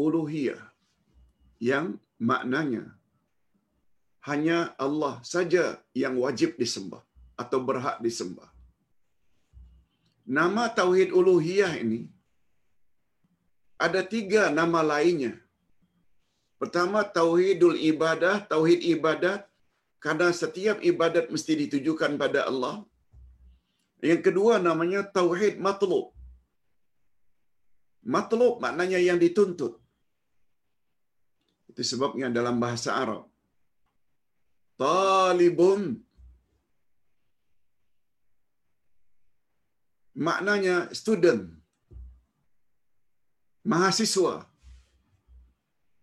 uluhiyah yang maknanya hanya Allah saja yang wajib disembah atau berhak disembah. Nama Tauhid Uluhiyah ini ada tiga nama lainnya. Pertama, Tauhidul Ibadah, Tauhid Ibadah, karena setiap ibadat mesti ditujukan pada Allah. Yang kedua namanya Tauhid Matlub. Matlub maknanya yang dituntut. Itu sebabnya dalam bahasa Arab talibun maknanya student mahasiswa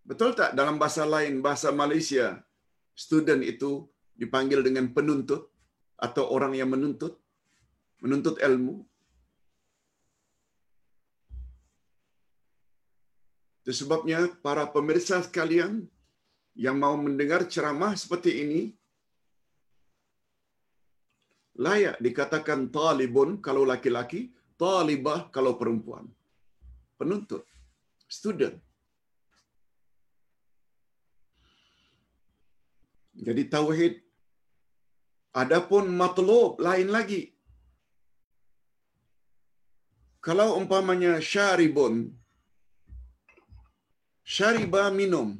betul tak dalam bahasa lain bahasa Malaysia student itu dipanggil dengan penuntut atau orang yang menuntut menuntut ilmu itu sebabnya para pemirsa sekalian yang mau mendengar ceramah seperti ini layak dikatakan talibun kalau laki-laki, talibah kalau perempuan. Penuntut, student. Jadi tauhid Adapun matlub lain lagi. Kalau umpamanya syaribun, syariba minum.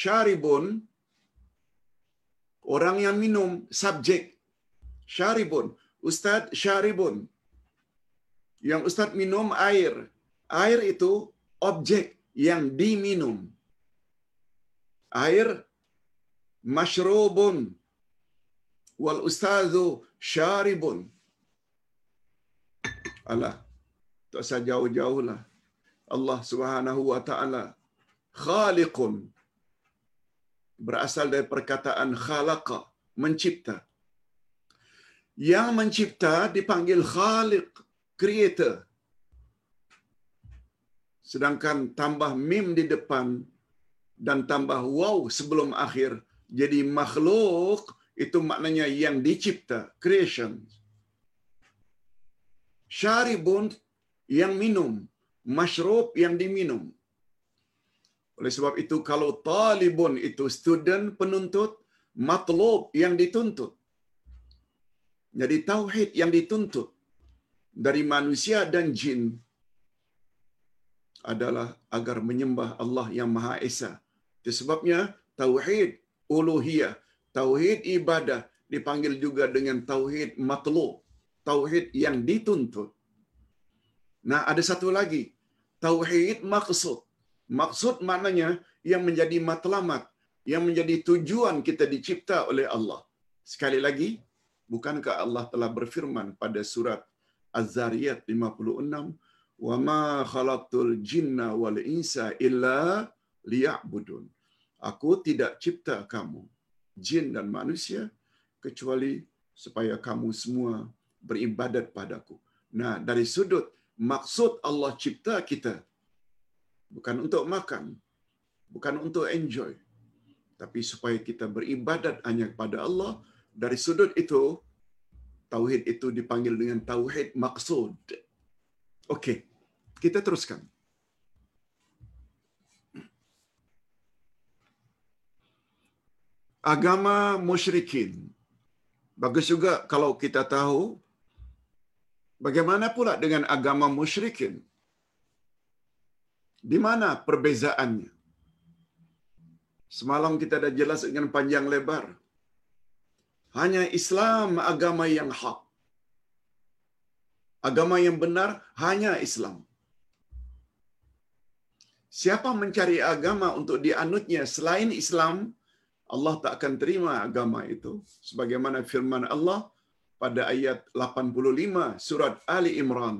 Syaribun, orang yang minum, subjek. Syaribun, Ustaz syaribun. Yang Ustaz minum air. Air itu objek yang diminum. Air mashrubun wal ustazu syaribun. Allah, tak usah jauh-jauh lah. Allah subhanahu wa ta'ala khaliqun. Berasal dari perkataan khalaqa, mencipta. Yang mencipta dipanggil khaliq, creator. Sedangkan tambah mim di depan dan tambah waw sebelum akhir jadi makhluk itu maknanya yang dicipta creation. Syaribun yang minum mashrub yang diminum. Oleh sebab itu kalau talibun itu student penuntut matlub yang dituntut. Jadi tauhid yang dituntut dari manusia dan jin adalah agar menyembah Allah yang Maha Esa. Sebabnya tauhid uluhiyah, tauhid ibadah dipanggil juga dengan tauhid matlub, tauhid yang dituntut. Nah, ada satu lagi, tauhid maksud. Maksud maknanya yang menjadi matlamat, yang menjadi tujuan kita dicipta oleh Allah. Sekali lagi, bukankah Allah telah berfirman pada surat Az-Zariyat 56, "Wa ma khalaqtul jinna wal insa illa liya'budun." Aku tidak cipta kamu, jin dan manusia, kecuali supaya kamu semua beribadat padaku. Nah, dari sudut maksud Allah cipta kita, bukan untuk makan, bukan untuk enjoy, tapi supaya kita beribadat hanya kepada Allah, dari sudut itu, tauhid itu dipanggil dengan tauhid maksud. Okey, kita teruskan. Agama musyrikin. Bagus juga kalau kita tahu bagaimana pula dengan agama musyrikin. Di mana perbezaannya? Semalam kita dah jelas dengan panjang lebar. Hanya Islam agama yang hak. Agama yang benar hanya Islam. Siapa mencari agama untuk dianutnya selain Islam, Allah tak akan terima agama itu. Sebagaimana firman Allah pada ayat 85 surat Ali Imran.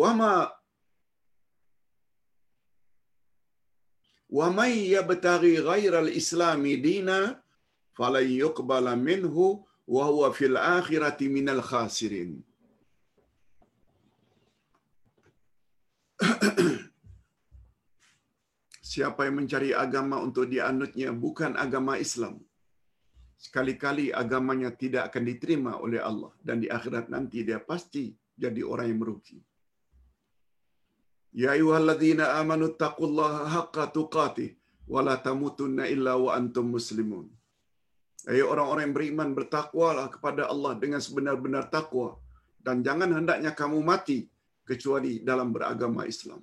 Wama wa may yabtaghi ghayra al-islami falan yuqbala minhu wa huwa fil akhirati minal khasirin. Siapa yang mencari agama untuk dianutnya bukan agama Islam. Sekali-kali agamanya tidak akan diterima oleh Allah. Dan di akhirat nanti dia pasti jadi orang yang merugi. Ya ayuhalladzina amanu taqullaha haqqa tuqatih wa la tamutunna illa wa antum muslimun. Hai orang-orang yang beriman bertakwalah kepada Allah dengan sebenar-benar takwa dan jangan hendaknya kamu mati kecuali dalam beragama Islam.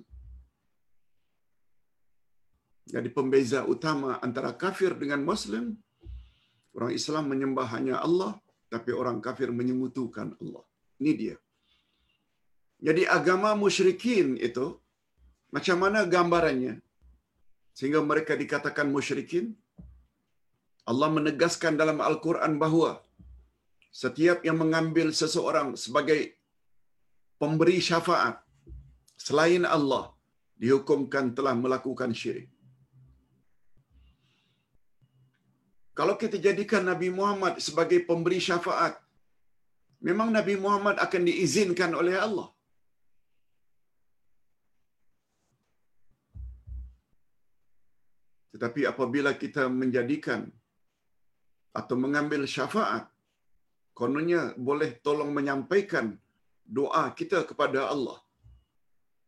Jadi pembeza utama antara kafir dengan muslim orang Islam menyembah hanya Allah tapi orang kafir menyemutukan Allah. Ini dia. Jadi agama musyrikin itu macam mana gambarannya sehingga mereka dikatakan musyrikin? Allah menegaskan dalam Al-Quran bahawa setiap yang mengambil seseorang sebagai pemberi syafaat selain Allah dihukumkan telah melakukan syirik. Kalau kita jadikan Nabi Muhammad sebagai pemberi syafaat, memang Nabi Muhammad akan diizinkan oleh Allah. Tetapi apabila kita menjadikan atau mengambil syafaat, kononnya boleh tolong menyampaikan doa kita kepada Allah.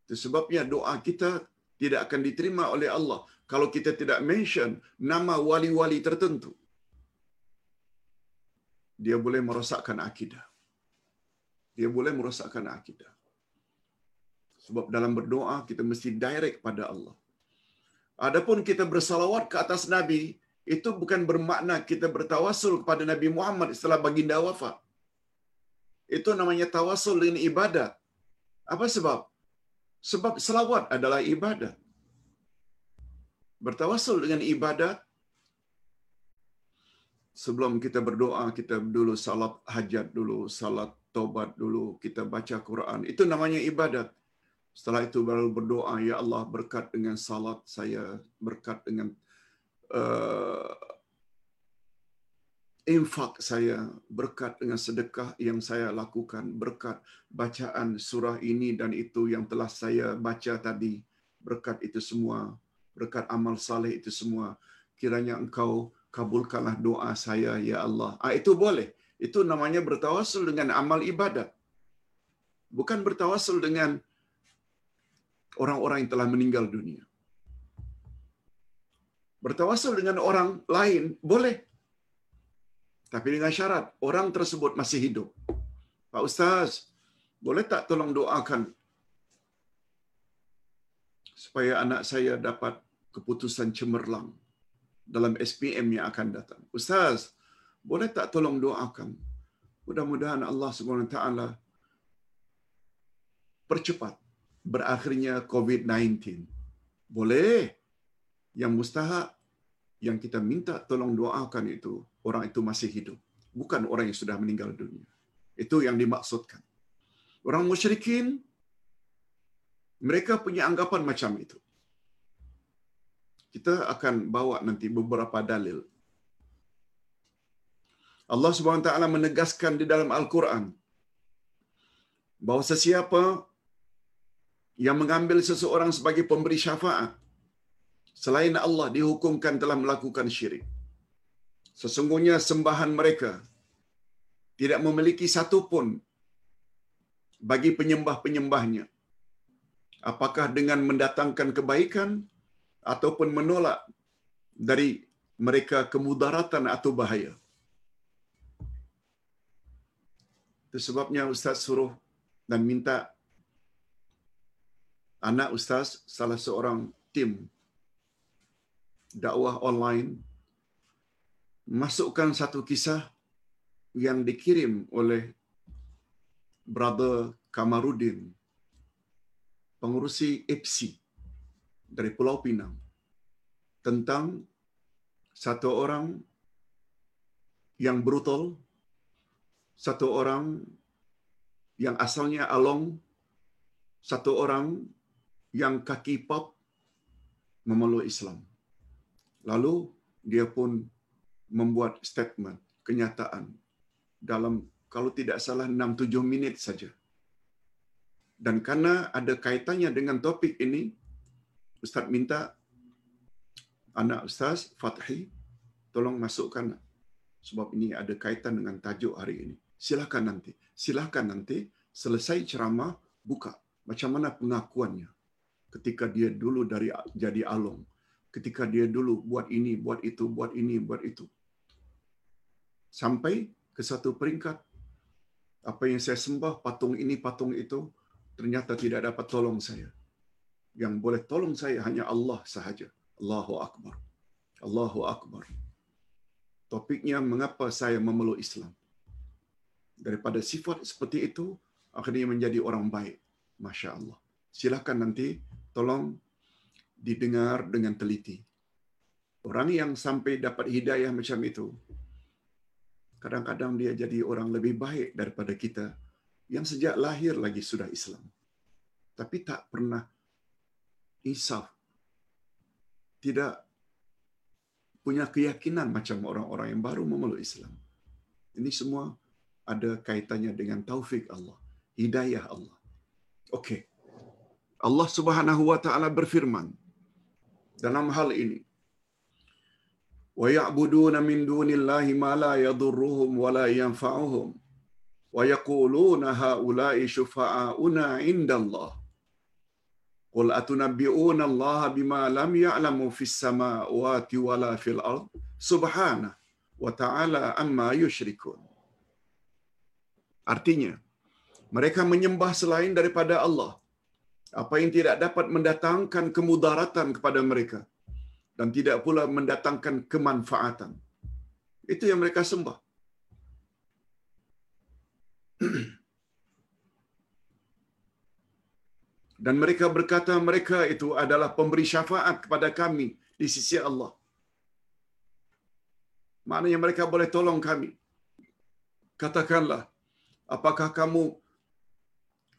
Itu sebabnya doa kita tidak akan diterima oleh Allah kalau kita tidak mention nama wali-wali tertentu. dia boleh merosakkan akidah. Dia boleh merosakkan akidah. Sebab dalam berdoa kita mesti direct pada Allah. Adapun kita bersalawat ke atas Nabi, itu bukan bermakna kita bertawasul kepada Nabi Muhammad setelah baginda wafat. Itu namanya tawasul dengan ibadat. Apa sebab? Sebab selawat adalah ibadat. Bertawasul dengan ibadat sebelum kita berdoa kita dulu salat hajat dulu salat taubat dulu kita baca Quran itu namanya ibadat setelah itu baru berdoa ya Allah berkat dengan salat saya berkat dengan uh, infak saya berkat dengan sedekah yang saya lakukan berkat bacaan surah ini dan itu yang telah saya baca tadi berkat itu semua berkat amal saleh itu semua kiranya engkau kabulkanlah doa saya ya Allah. Ah itu boleh. Itu namanya bertawasul dengan amal ibadat. Bukan bertawasul dengan orang-orang yang telah meninggal dunia. Bertawasul dengan orang lain boleh. Tapi dengan syarat orang tersebut masih hidup. Pak Ustaz, boleh tak tolong doakan supaya anak saya dapat keputusan cemerlang dalam SPM yang akan datang. Ustaz, boleh tak tolong doakan? Mudah-mudahan Allah Subhanahu taala percepat berakhirnya COVID-19. Boleh. Yang mustahak yang kita minta tolong doakan itu orang itu masih hidup, bukan orang yang sudah meninggal dunia. Itu yang dimaksudkan. Orang musyrikin mereka punya anggapan macam itu kita akan bawa nanti beberapa dalil. Allah Subhanahu taala menegaskan di dalam Al-Quran bahawa sesiapa yang mengambil seseorang sebagai pemberi syafaat selain Allah dihukumkan telah melakukan syirik. Sesungguhnya sembahan mereka tidak memiliki satu pun bagi penyembah-penyembahnya. Apakah dengan mendatangkan kebaikan ataupun menolak dari mereka kemudaratan atau bahaya. Itu sebabnya Ustaz suruh dan minta anak Ustaz salah seorang tim dakwah online masukkan satu kisah yang dikirim oleh brother Kamarudin pengurusi EPSI dari Pulau Pinang tentang satu orang yang brutal, satu orang yang asalnya along, satu orang yang kaki pop memeluk Islam. Lalu dia pun membuat statement, kenyataan dalam kalau tidak salah 6-7 minit saja. Dan karena ada kaitannya dengan topik ini, Ustaz minta anak Ustaz Fathi tolong masukkan sebab ini ada kaitan dengan tajuk hari ini. Silakan nanti. Silakan nanti selesai ceramah buka macam mana pengakuannya ketika dia dulu dari jadi along. Ketika dia dulu buat ini, buat itu, buat ini, buat itu. Sampai ke satu peringkat apa yang saya sembah patung ini, patung itu ternyata tidak dapat tolong saya yang boleh tolong saya hanya Allah sahaja. Allahu Akbar. Allahu Akbar. Topiknya mengapa saya memeluk Islam. Daripada sifat seperti itu, akhirnya menjadi orang baik. Masya Allah. Silakan nanti tolong didengar dengan teliti. Orang yang sampai dapat hidayah macam itu, kadang-kadang dia jadi orang lebih baik daripada kita yang sejak lahir lagi sudah Islam. Tapi tak pernah insaf tidak punya keyakinan macam orang-orang yang baru memeluk Islam. Ini semua ada kaitannya dengan taufik Allah, hidayah Allah. Okey. Allah Subhanahu wa taala berfirman dalam hal ini. Dunillahi ma la yadurruhum wa la yanfa'uhum wa yaquluna haula'i syufa'auna 'inda Allah. Qul atunabbi'una Allah bima lam ya'lamu fis samawati wala fil ard subhana wa ta'ala amma yushrikun. Artinya, mereka menyembah selain daripada Allah. Apa yang tidak dapat mendatangkan kemudaratan kepada mereka dan tidak pula mendatangkan kemanfaatan. Itu yang mereka sembah. Dan mereka berkata mereka itu adalah pemberi syafaat kepada kami di sisi Allah. Maknanya mereka boleh tolong kami. Katakanlah, apakah kamu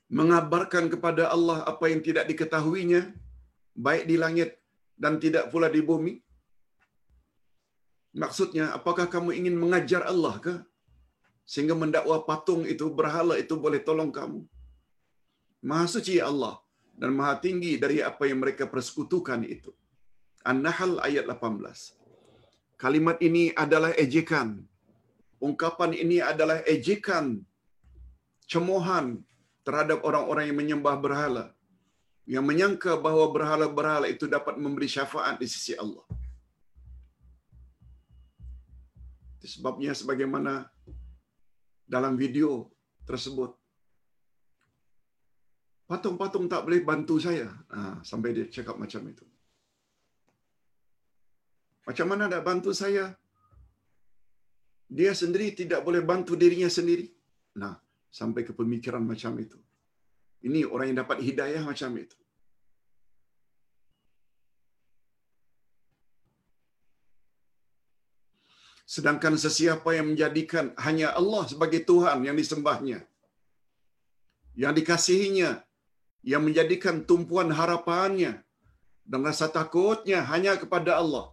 mengabarkan kepada Allah apa yang tidak diketahuinya, baik di langit dan tidak pula di bumi? Maksudnya, apakah kamu ingin mengajar Allah ke? Sehingga mendakwa patung itu, berhala itu boleh tolong kamu. Maha suci Allah dan maha tinggi dari apa yang mereka persekutukan itu. An-Nahl ayat 18. Kalimat ini adalah ejekan. Ungkapan ini adalah ejekan cemohan terhadap orang-orang yang menyembah berhala. Yang menyangka bahawa berhala-berhala itu dapat memberi syafaat di sisi Allah. Sebabnya sebagaimana dalam video tersebut patung-patung tak boleh bantu saya. Ha, sampai dia cakap macam itu. Macam mana nak bantu saya? Dia sendiri tidak boleh bantu dirinya sendiri. Nah, sampai ke pemikiran macam itu. Ini orang yang dapat hidayah macam itu. Sedangkan sesiapa yang menjadikan hanya Allah sebagai Tuhan yang disembahnya, yang dikasihinya, yang menjadikan tumpuan harapannya dan rasa takutnya hanya kepada Allah.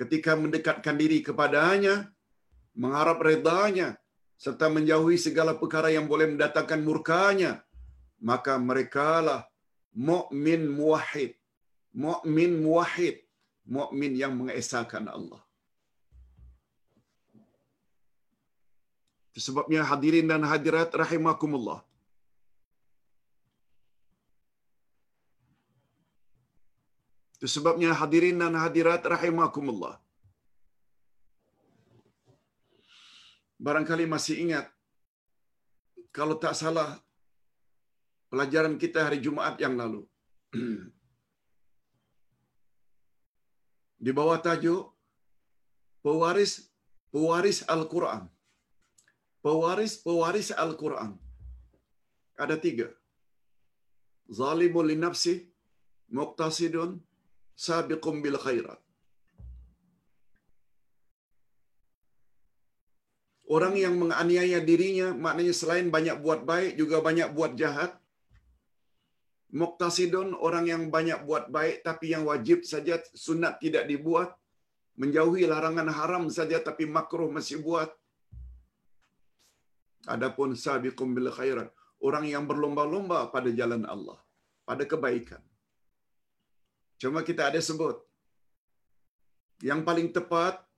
Ketika mendekatkan diri kepadanya, mengharap redanya, serta menjauhi segala perkara yang boleh mendatangkan murkanya, maka mereka lah mu'min muwahid. Mu'min muwahid. Mu'min yang mengesahkan Allah. Sebabnya hadirin dan hadirat rahimakumullah. Itu sebabnya hadirin dan hadirat rahimakumullah. Barangkali masih ingat kalau tak salah pelajaran kita hari Jumaat yang lalu. Di bawah tajuk pewaris pewaris Al-Quran. Pewaris-pewaris Al-Quran. Ada tiga. Zalimul li nafsi, muqtasidun, sabiqum bil khairat. Orang yang menganiaya dirinya, maknanya selain banyak buat baik, juga banyak buat jahat. Muqtasidun, orang yang banyak buat baik, tapi yang wajib saja sunat tidak dibuat. Menjauhi larangan haram saja, tapi makruh masih buat. Adapun sabiqum bil khairat, orang yang berlomba-lomba pada jalan Allah, pada kebaikan. Cuma kita ada sebut. Yang paling tepat,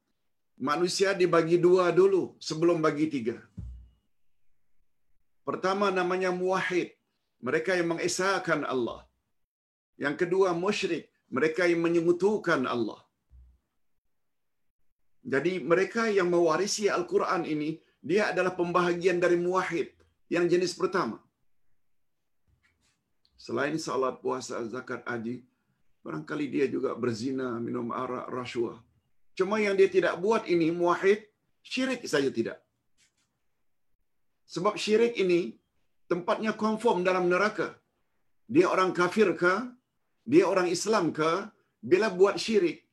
manusia dibagi dua dulu sebelum bagi tiga. Pertama namanya muwahid, mereka yang mengesahkan Allah. Yang kedua musyrik, mereka yang menyekutukan Allah. Jadi mereka yang mewarisi Al-Quran ini, dia adalah pembahagian dari muwahid yang jenis pertama. Selain salat, puasa, zakat, haji, barangkali dia juga berzina, minum arak, rasuah. Cuma yang dia tidak buat ini muwahid, syirik saja tidak. Sebab syirik ini tempatnya konform dalam neraka. Dia orang kafir ke? Dia orang Islam ke? Bila buat syirik,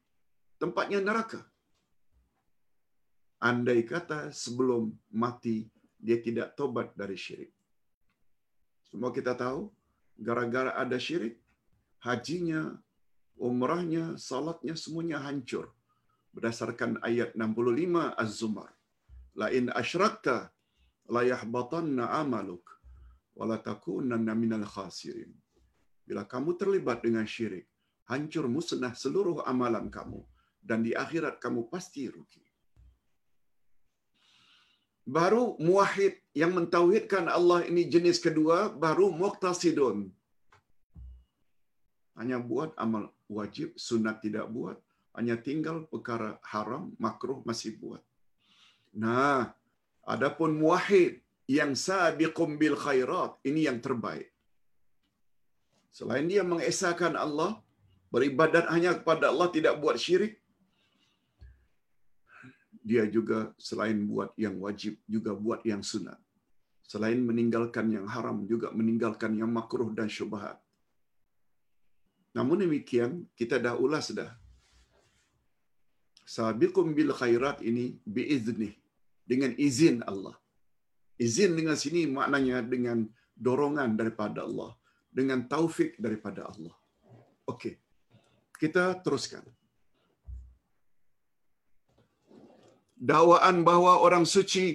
tempatnya neraka. Andai kata sebelum mati, dia tidak tobat dari syirik. Semua kita tahu, gara-gara ada syirik, hajinya, umrahnya, salatnya semuanya hancur. Berdasarkan ayat 65 Az-Zumar. La in asyrakta la yahbatanna amaluk wa la takunanna minal khasirin. Bila kamu terlibat dengan syirik, hancur musnah seluruh amalan kamu dan di akhirat kamu pasti rugi. Baru muwahid yang mentauhidkan Allah ini jenis kedua, baru muqtasidun. Hanya buat amal wajib, sunat tidak buat. Hanya tinggal perkara haram, makruh masih buat. Nah, adapun muwahid yang sabiqum bil khairat ini yang terbaik. Selain dia mengesahkan Allah, beribadat hanya kepada Allah, tidak buat syirik, dia juga selain buat yang wajib, juga buat yang sunat. Selain meninggalkan yang haram, juga meninggalkan yang makruh dan syubhat. Namun demikian, kita dah ulas dah. Sabiqum bil khairat ini biiznih. Dengan izin Allah. Izin dengan sini maknanya dengan dorongan daripada Allah. Dengan taufik daripada Allah. Okey. Kita teruskan. Dakwaan bahawa orang suci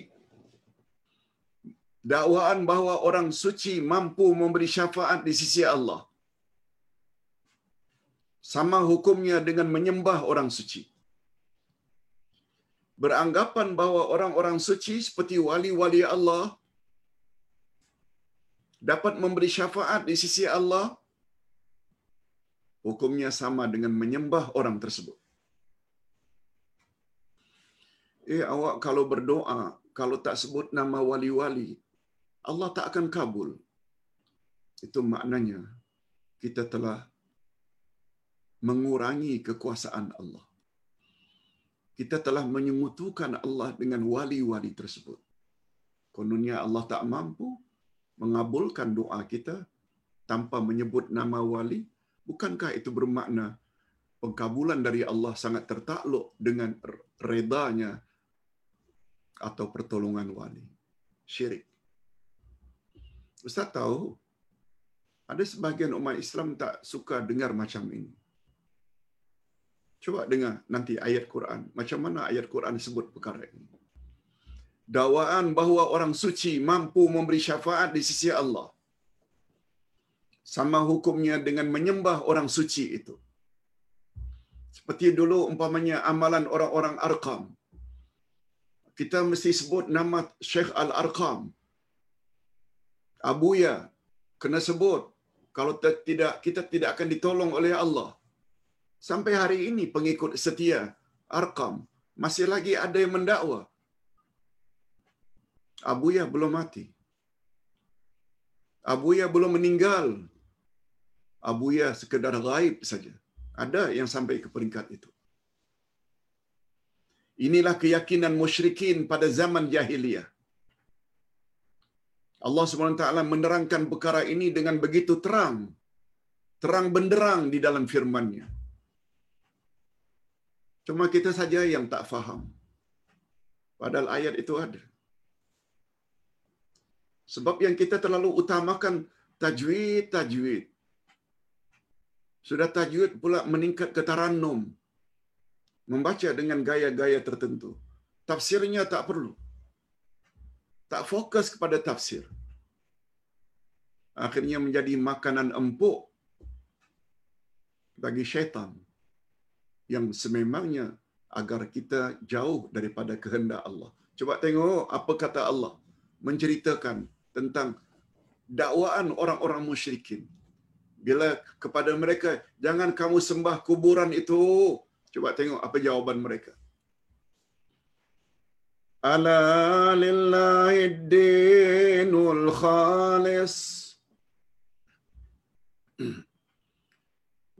dakwaan bahawa orang suci mampu memberi syafaat di sisi Allah. Sama hukumnya dengan menyembah orang suci. Beranggapan bahawa orang-orang suci seperti wali-wali Allah dapat memberi syafaat di sisi Allah, hukumnya sama dengan menyembah orang tersebut. Eh awak kalau berdoa, kalau tak sebut nama wali-wali, Allah tak akan kabul. Itu maknanya kita telah mengurangi kekuasaan Allah. Kita telah menyemutukan Allah dengan wali-wali tersebut. Kononnya Allah tak mampu mengabulkan doa kita tanpa menyebut nama wali, bukankah itu bermakna pengkabulan dari Allah sangat tertakluk dengan redanya atau pertolongan wali? Syirik. Ustaz tahu ada sebahagian umat Islam tak suka dengar macam ini. Cuba dengar nanti ayat Quran. Macam mana ayat Quran sebut perkara ini. Dawaan bahawa orang suci mampu memberi syafaat di sisi Allah. Sama hukumnya dengan menyembah orang suci itu. Seperti dulu umpamanya amalan orang-orang Arqam. Kita mesti sebut nama Syekh Al-Arqam. Abuya kena sebut kalau tidak kita tidak akan ditolong oleh Allah. Sampai hari ini pengikut setia Arqam masih lagi ada yang mendakwa. Abuya belum mati. Abuya belum meninggal. Abuya sekedar gaib saja. Ada yang sampai ke peringkat itu. Inilah keyakinan musyrikin pada zaman jahiliyah. Allah SWT menerangkan perkara ini dengan begitu terang. Terang benderang di dalam firman-Nya. Cuma kita saja yang tak faham. Padahal ayat itu ada. Sebab yang kita terlalu utamakan tajwid-tajwid. Sudah tajwid pula meningkat ke tarannum. Membaca dengan gaya-gaya tertentu. Tafsirnya tak perlu tak fokus kepada tafsir. Akhirnya menjadi makanan empuk bagi syaitan yang sememangnya agar kita jauh daripada kehendak Allah. Cuba tengok apa kata Allah menceritakan tentang dakwaan orang-orang musyrikin. Bila kepada mereka, jangan kamu sembah kuburan itu. Cuba tengok apa jawaban mereka. Ala lillahi dinul khalis.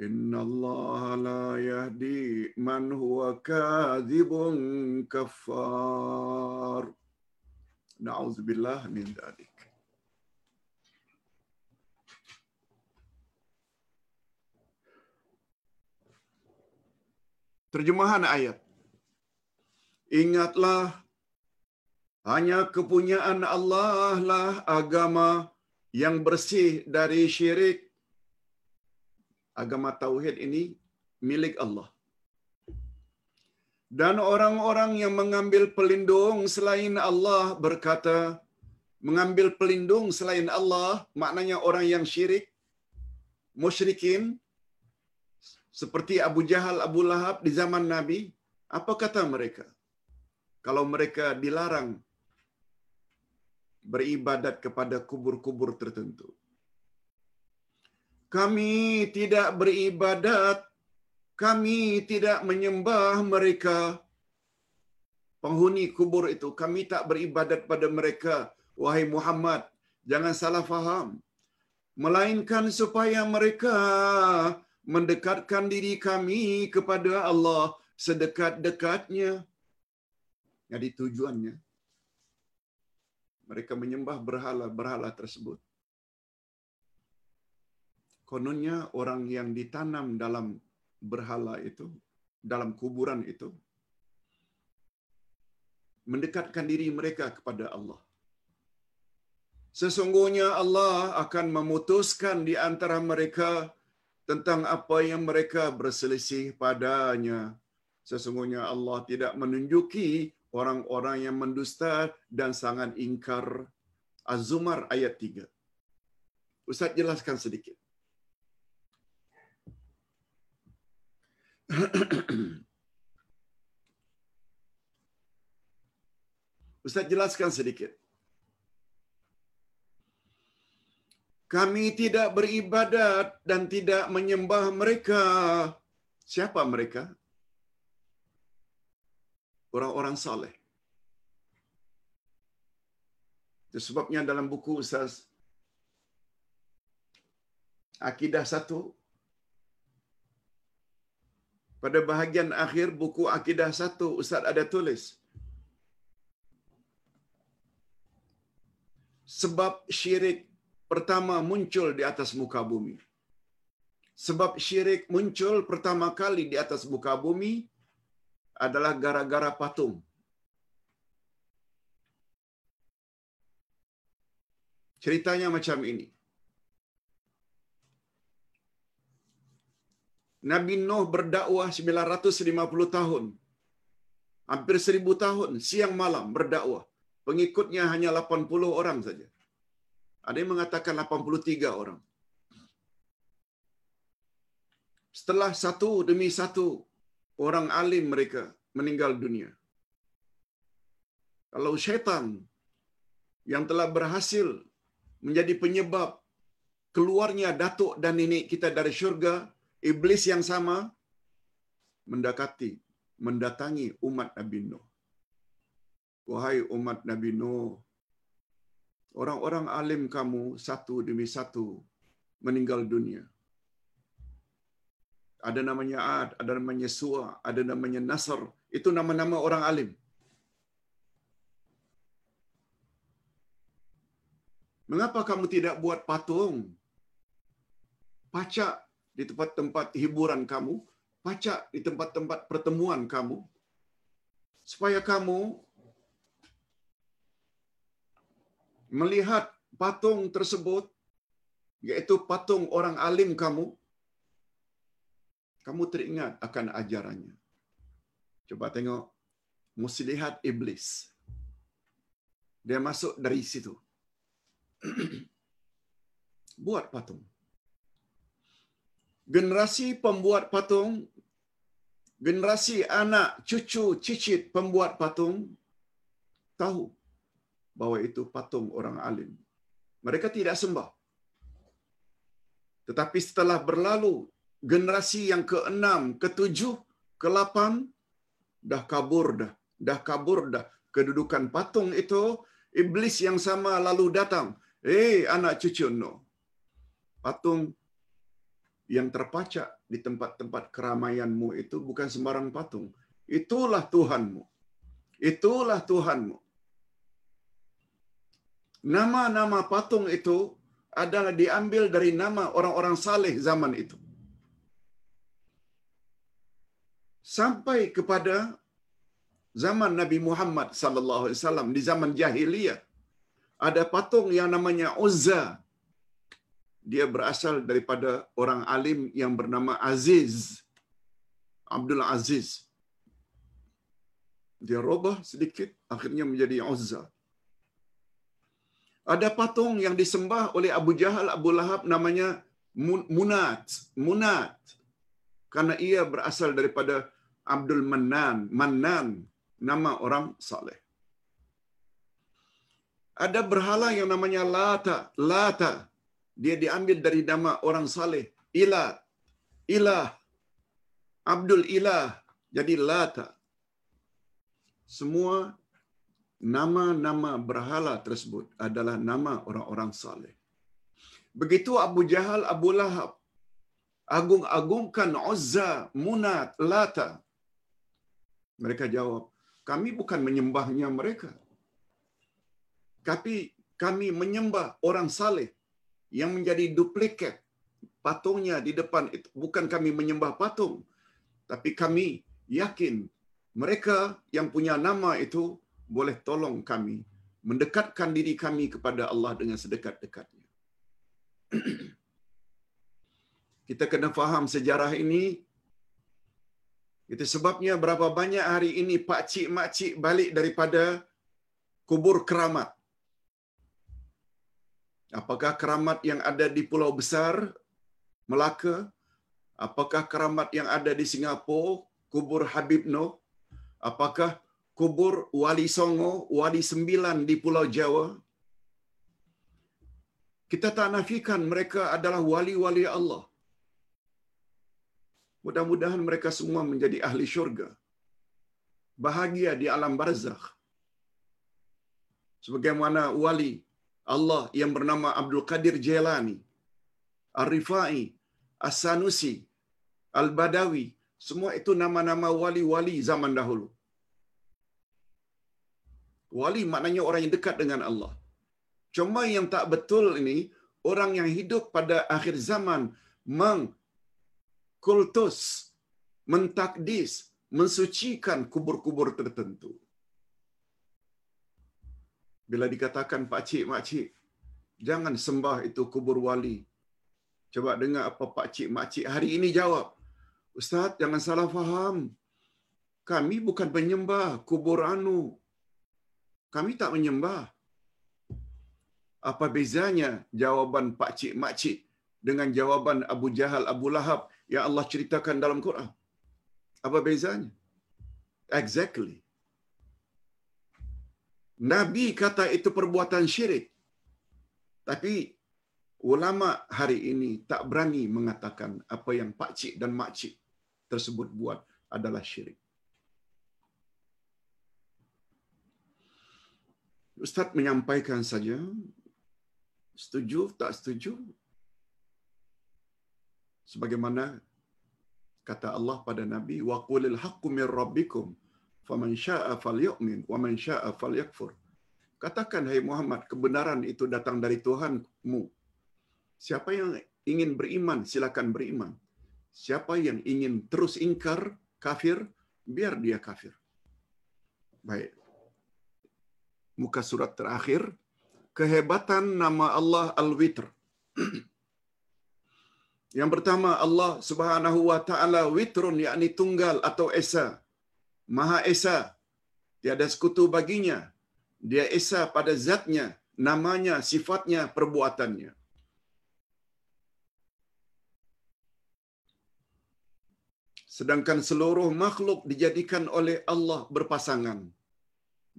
إن الله لا يهدي من هو كاذب كفار نعوذ بالله من ذلك Terjemahan ayat Ingatlah hanya kepunyaan Allah lah agama yang bersih dari syirik. Agama tauhid ini milik Allah. Dan orang-orang yang mengambil pelindung selain Allah berkata, mengambil pelindung selain Allah, maknanya orang yang syirik, musyrikin, seperti Abu Jahal, Abu Lahab di zaman Nabi, apa kata mereka? Kalau mereka dilarang beribadat kepada kubur-kubur tertentu. Kami tidak beribadat, kami tidak menyembah mereka. Penghuni kubur itu, kami tak beribadat pada mereka. Wahai Muhammad, jangan salah faham. Melainkan supaya mereka mendekatkan diri kami kepada Allah sedekat-dekatnya. Jadi tujuannya, mereka menyembah berhala-berhala tersebut. Kononnya orang yang ditanam dalam berhala itu, dalam kuburan itu, mendekatkan diri mereka kepada Allah. Sesungguhnya Allah akan memutuskan di antara mereka tentang apa yang mereka berselisih padanya. Sesungguhnya Allah tidak menunjuki orang-orang yang mendusta dan sangat ingkar. Az-Zumar ayat 3. Ustaz jelaskan sedikit. Ustaz jelaskan sedikit. Kami tidak beribadat dan tidak menyembah mereka. Siapa mereka? Orang-orang saleh. Itu sebabnya dalam buku Ustaz Akidah satu pada bahagian akhir buku Akidah satu Ustaz ada tulis sebab syirik pertama muncul di atas muka bumi. Sebab syirik muncul pertama kali di atas muka bumi adalah gara-gara patung. Ceritanya macam ini. Nabi Nuh berdakwah 950 tahun. Hampir 1000 tahun siang malam berdakwah. Pengikutnya hanya 80 orang saja. Ada yang mengatakan 83 orang. Setelah satu demi satu orang alim mereka meninggal dunia. Kalau syaitan yang telah berhasil menjadi penyebab keluarnya datuk dan nenek kita dari syurga, iblis yang sama mendekati, mendatangi umat Nabi Nuh. Wahai umat Nabi Nuh, orang-orang alim kamu satu demi satu meninggal dunia. Ada namanya Ad, ada namanya Su'a, ada namanya Nasr. Itu nama-nama orang alim. Mengapa kamu tidak buat patung? Pacak di tempat-tempat hiburan kamu, pacak di tempat-tempat pertemuan kamu, supaya kamu melihat patung tersebut, yaitu patung orang alim kamu, kamu teringat akan ajarannya. Coba tengok muslihat iblis. Dia masuk dari situ. Buat patung. Generasi pembuat patung, generasi anak, cucu, cicit pembuat patung, tahu bahawa itu patung orang alim. Mereka tidak sembah. Tetapi setelah berlalu generasi yang ke-6, ke-7, ke-8 dah kabur dah. Dah kabur dah kedudukan patung itu, iblis yang sama lalu datang. Eh, hey, anak cucu no. Patung yang terpacak di tempat-tempat keramaianmu itu bukan sembarang patung. Itulah Tuhanmu. Itulah Tuhanmu. Nama-nama patung itu adalah diambil dari nama orang-orang saleh zaman itu. Sampai kepada zaman Nabi Muhammad sallallahu alaihi wasallam di zaman jahiliyah ada patung yang namanya Uzza. Dia berasal daripada orang alim yang bernama Aziz. Abdul Aziz. Dia robah sedikit akhirnya menjadi Uzza. Ada patung yang disembah oleh Abu Jahal, Abu Lahab namanya Munat. Munat. Karena ia berasal daripada Abdul Mannan. Mannan. Nama orang saleh. Ada berhala yang namanya Lata. Lata. Dia diambil dari nama orang saleh. Ilah. Ilah. Abdul Ilah. Jadi Lata. Semua nama-nama berhala tersebut adalah nama orang-orang saleh. Begitu Abu Jahal, Abu Lahab agung-agungkan Uzza, Munat, Lata. Mereka jawab, kami bukan menyembahnya mereka. Tapi kami menyembah orang saleh yang menjadi duplikat patungnya di depan itu. Bukan kami menyembah patung. Tapi kami yakin mereka yang punya nama itu boleh tolong kami mendekatkan diri kami kepada Allah dengan sedekat-dekatnya. Kita kena faham sejarah ini. Itu sebabnya berapa banyak hari ini pak cik mak cik balik daripada kubur keramat. Apakah keramat yang ada di Pulau Besar, Melaka? Apakah keramat yang ada di Singapura, kubur Habib Noh? Apakah kubur Wali Songo, Wali Sembilan di Pulau Jawa? Kita tak nafikan mereka adalah wali-wali Allah. Mudah-mudahan mereka semua menjadi ahli syurga. Bahagia di alam barzakh. Sebagaimana wali Allah yang bernama Abdul Qadir Jailani, Ar-Rifai, As-Sanusi, Al-Badawi, semua itu nama-nama wali-wali zaman dahulu. Wali maknanya orang yang dekat dengan Allah. Cuma yang tak betul ini, orang yang hidup pada akhir zaman mengkultus, mentakdis, mensucikan kubur-kubur tertentu. Bila dikatakan pak cik, mak cik, jangan sembah itu kubur wali. Coba dengar apa pak cik, mak cik hari ini jawab. Ustaz, jangan salah faham. Kami bukan penyembah kubur anu. Kami tak menyembah. Apa bezanya jawaban pak cik, mak cik dengan jawaban Abu Jahal, Abu Lahab yang Allah ceritakan dalam Quran? Apa bezanya? Exactly. Nabi kata itu perbuatan syirik. Tapi ulama hari ini tak berani mengatakan apa yang pak cik dan mak cik tersebut buat adalah syirik. Ustaz menyampaikan saja. Setuju, tak setuju? Sebagaimana kata Allah pada Nabi, wa qulil haqqu min rabbikum faman syaa'a falyu'min wa man syaa'a falyakfur. Katakan hai Muhammad, kebenaran itu datang dari Tuhanmu. Siapa yang ingin beriman, silakan beriman. Siapa yang ingin terus ingkar, kafir, biar dia kafir. Baik. Muka surat terakhir, kehebatan nama Allah Al-Witr. Yang pertama Allah Subhanahu wa taala witrun yakni tunggal atau esa. Maha Esa. Tiada sekutu baginya. Dia Esa pada zatnya, namanya, sifatnya, perbuatannya. Sedangkan seluruh makhluk dijadikan oleh Allah berpasangan.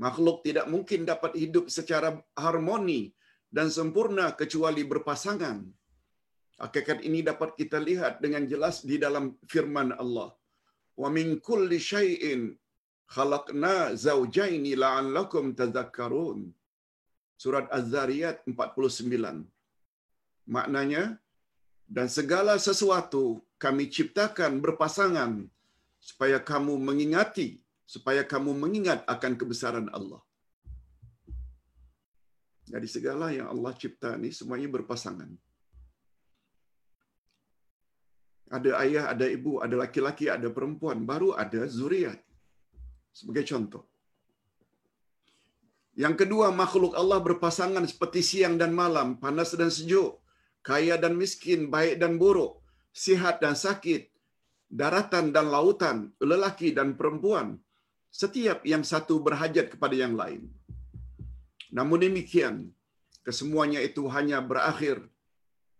Makhluk tidak mungkin dapat hidup secara harmoni dan sempurna kecuali berpasangan. Hakikat ini dapat kita lihat dengan jelas di dalam firman Allah. Wa min kulli syai'in khalaqna zawjaini la'allakum tadhakkarun. Surat Az-Zariyat 49. Maknanya dan segala sesuatu kami ciptakan berpasangan supaya kamu mengingati supaya kamu mengingat akan kebesaran Allah. Jadi segala yang Allah cipta ni semuanya berpasangan. Ada ayah, ada ibu, ada laki-laki, ada perempuan, baru ada zuriat. Sebagai contoh. Yang kedua, makhluk Allah berpasangan seperti siang dan malam, panas dan sejuk, kaya dan miskin, baik dan buruk, sihat dan sakit, daratan dan lautan, lelaki dan perempuan. Setiap yang satu berhajat kepada yang lain. Namun demikian, Kesemuanya itu hanya berakhir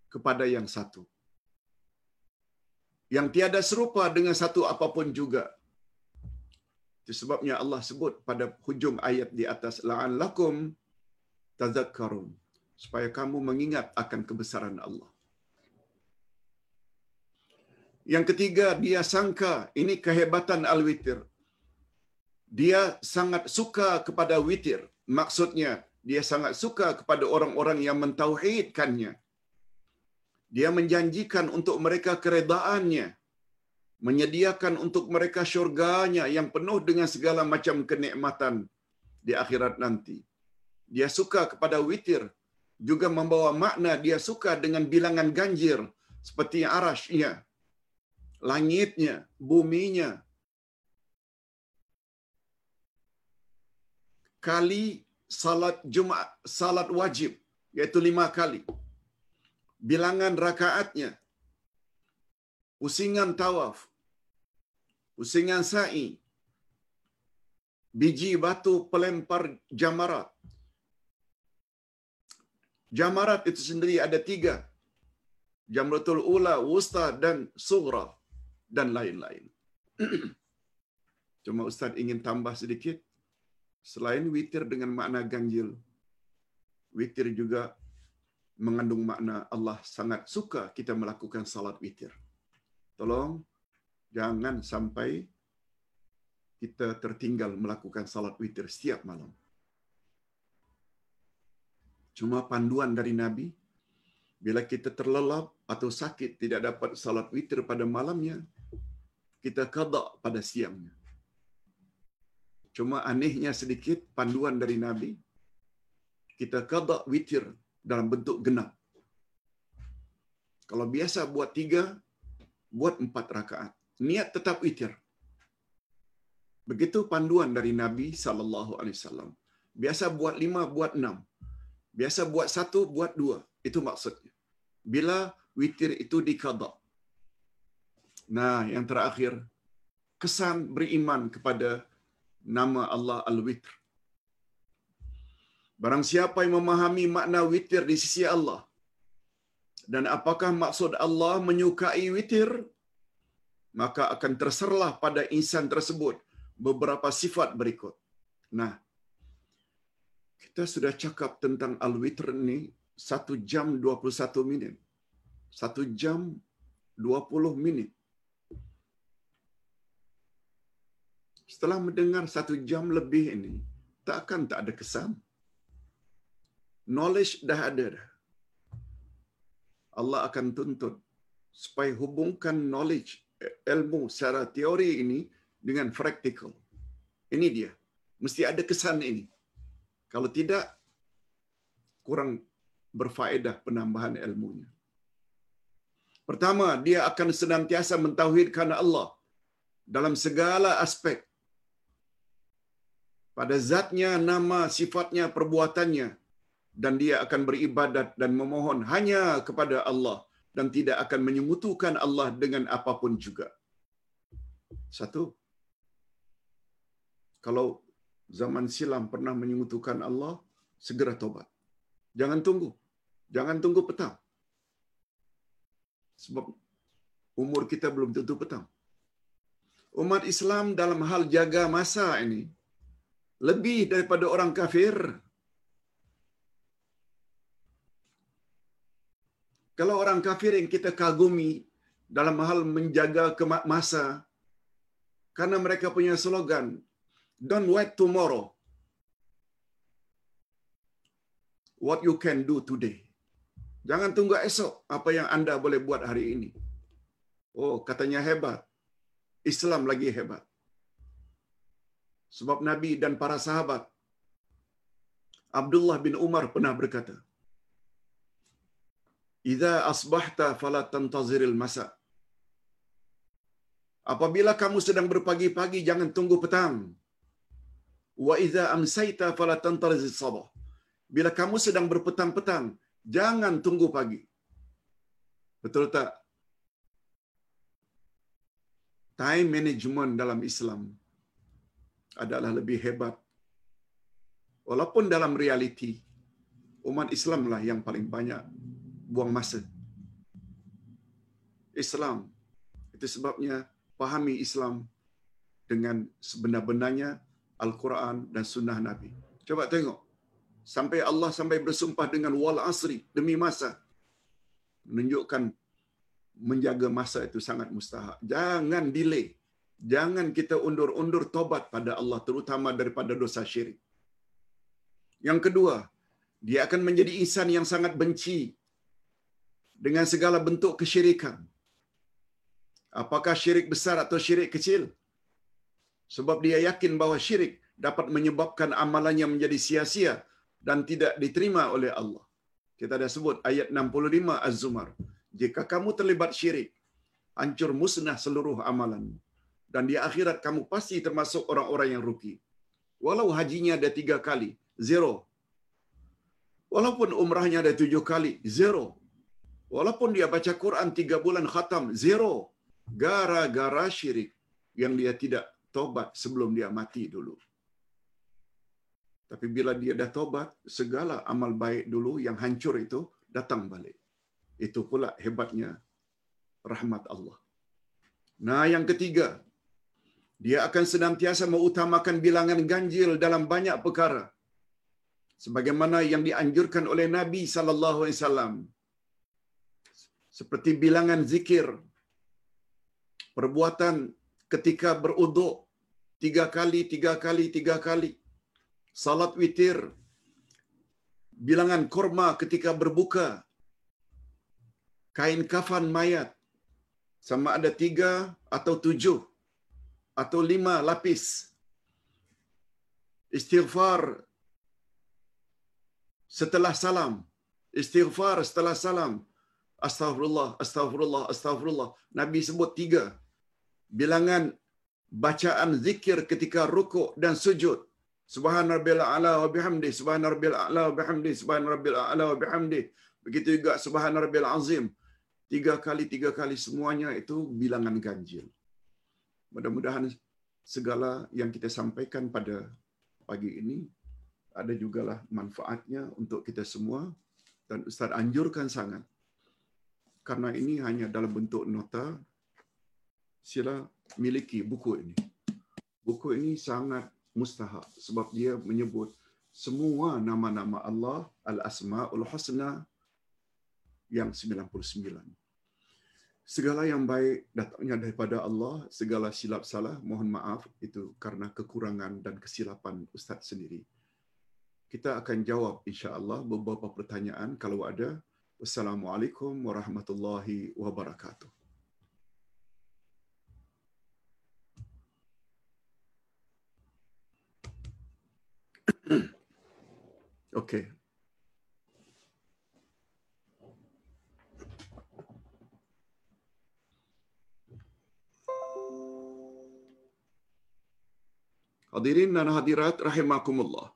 kepada yang satu. Yang tiada serupa dengan satu apapun juga. Itu sebabnya Allah sebut pada hujung ayat di atas la'allakum tazakkarun supaya kamu mengingat akan kebesaran Allah. Yang ketiga, dia sangka ini kehebatan al-witir. Dia sangat suka kepada witir. Maksudnya, dia sangat suka kepada orang-orang yang mentauhidkannya. Dia menjanjikan untuk mereka keredaannya. Menyediakan untuk mereka syurganya yang penuh dengan segala macam kenikmatan di akhirat nanti. Dia suka kepada witir. Juga membawa makna dia suka dengan bilangan ganjir. Seperti arashnya, langitnya, buminya. Kali salat Jumat, salat wajib, iaitu lima kali. Bilangan rakaatnya, pusingan tawaf, pusingan sa'i, biji batu pelempar jamarat. Jamarat itu sendiri ada tiga. Jamratul Ula, Wusta dan Sugra dan lain-lain. Cuma Ustaz ingin tambah sedikit. Selain witir dengan makna ganjil, witir juga mengandung makna Allah sangat suka kita melakukan salat witir. Tolong jangan sampai kita tertinggal melakukan salat witir setiap malam. Cuma panduan dari Nabi, bila kita terlelap atau sakit tidak dapat salat witir pada malamnya, kita qada pada siangnya. Cuma anehnya sedikit panduan dari Nabi, kita qada witir dalam bentuk genap. Kalau biasa buat tiga, buat empat rakaat. Niat tetap witir. Begitu panduan dari Nabi sallallahu alaihi wasallam. Biasa buat lima, buat enam. Biasa buat satu, buat dua. Itu maksudnya. Bila witir itu dikada. Nah, yang terakhir, kesan beriman kepada nama Allah Al-Witr. Barang siapa yang memahami makna witir di sisi Allah, dan apakah maksud Allah menyukai witir, maka akan terserlah pada insan tersebut beberapa sifat berikut. Nah, kita sudah cakap tentang Al-Witr ini satu jam 21 minit. Satu jam 20 minit. Setelah mendengar satu jam lebih ini, takkan tak ada kesan. Knowledge dah ada dah. Allah akan tuntut supaya hubungkan knowledge, ilmu secara teori ini dengan praktikal. Ini dia. Mesti ada kesan ini. Kalau tidak, kurang berfaedah penambahan ilmunya. Pertama, dia akan senantiasa mentauhidkan Allah dalam segala aspek. Pada zatnya, nama, sifatnya, perbuatannya. Dan dia akan beribadat dan memohon hanya kepada Allah. Dan tidak akan menyekutukan Allah dengan apapun juga. Satu. Kalau zaman silam pernah menyekutukan Allah, segera tobat. Jangan tunggu. Jangan tunggu petang. Sebab umur kita belum tentu petang. Umat Islam dalam hal jaga masa ini lebih daripada orang kafir. Kalau orang kafir yang kita kagumi dalam hal menjaga masa, karena mereka punya slogan, don't wait tomorrow. What you can do today. Jangan tunggu esok apa yang anda boleh buat hari ini. Oh, katanya hebat. Islam lagi hebat. Sebab Nabi dan para sahabat Abdullah bin Umar pernah berkata, "Idza asbahta fala tantaziril masa." Apabila kamu sedang berpagi-pagi jangan tunggu petang. Wa idza amsayta fala tantazir sabah. Bila kamu sedang berpetang-petang, jangan tunggu pagi. Betul tak? Time management dalam Islam adalah lebih hebat. Walaupun dalam realiti, umat Islam lah yang paling banyak buang masa. Islam. Itu sebabnya pahami Islam dengan sebenar-benarnya Al-Quran dan Sunnah Nabi. Coba tengok. Sampai Allah sampai bersumpah dengan wal asri demi masa. Menunjukkan menjaga masa itu sangat mustahak. Jangan delay. Jangan kita undur-undur tobat pada Allah terutama daripada dosa syirik. Yang kedua, dia akan menjadi insan yang sangat benci dengan segala bentuk kesyirikan. Apakah syirik besar atau syirik kecil? Sebab dia yakin bahawa syirik dapat menyebabkan amalannya menjadi sia-sia dan tidak diterima oleh Allah. Kita dah sebut ayat 65 Az-Zumar. Jika kamu terlibat syirik, hancur musnah seluruh amalanmu. Dan di akhirat kamu pasti termasuk orang-orang yang rugi. Walau hajinya ada tiga kali, zero. Walaupun umrahnya ada tujuh kali, zero. Walaupun dia baca Quran tiga bulan khatam, zero. Gara-gara syirik yang dia tidak tobat sebelum dia mati dulu. Tapi bila dia dah tobat, segala amal baik dulu yang hancur itu datang balik. Itu pula hebatnya rahmat Allah. Nah, yang ketiga, dia akan senantiasa mengutamakan bilangan ganjil dalam banyak perkara. Sebagaimana yang dianjurkan oleh Nabi sallallahu alaihi wasallam. Seperti bilangan zikir, perbuatan ketika beruduk tiga kali, tiga kali, tiga kali. Salat witir, bilangan korma ketika berbuka, kain kafan mayat, sama ada tiga atau tujuh atau lima lapis. Istighfar setelah salam. Istighfar setelah salam. Astaghfirullah, astaghfirullah, astaghfirullah. Nabi sebut tiga. Bilangan bacaan zikir ketika rukuk dan sujud. Subhan rabbil a'la wa bihamdi, subhan rabbil a'la wa bihamdi, subhan rabbil a'la wa bihamdi. Begitu juga subhan rabbil azim. Tiga kali, tiga kali semuanya itu bilangan ganjil. Mudah-mudahan segala yang kita sampaikan pada pagi ini ada jugalah manfaatnya untuk kita semua dan Ustaz anjurkan sangat karena ini hanya dalam bentuk nota sila miliki buku ini. Buku ini sangat mustahak sebab dia menyebut semua nama-nama Allah Al-Asma'ul Husna yang 99. Segala yang baik datangnya daripada Allah, segala silap salah mohon maaf itu karena kekurangan dan kesilapan ustaz sendiri. Kita akan jawab insya-Allah beberapa pertanyaan kalau ada. Wassalamualaikum warahmatullahi wabarakatuh. Okay. Hadirin dan hadirat rahimakumullah.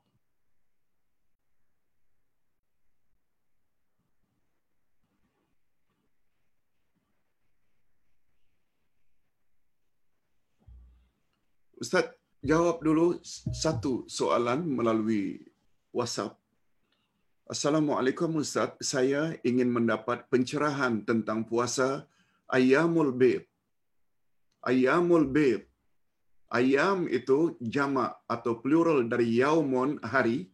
Ustaz, jawab dulu satu soalan melalui WhatsApp. Assalamualaikum Ustaz, saya ingin mendapat pencerahan tentang puasa Ayyamul Bid. Ayyamul Bid Ayam itu jamak atau plural dari yaumun hari.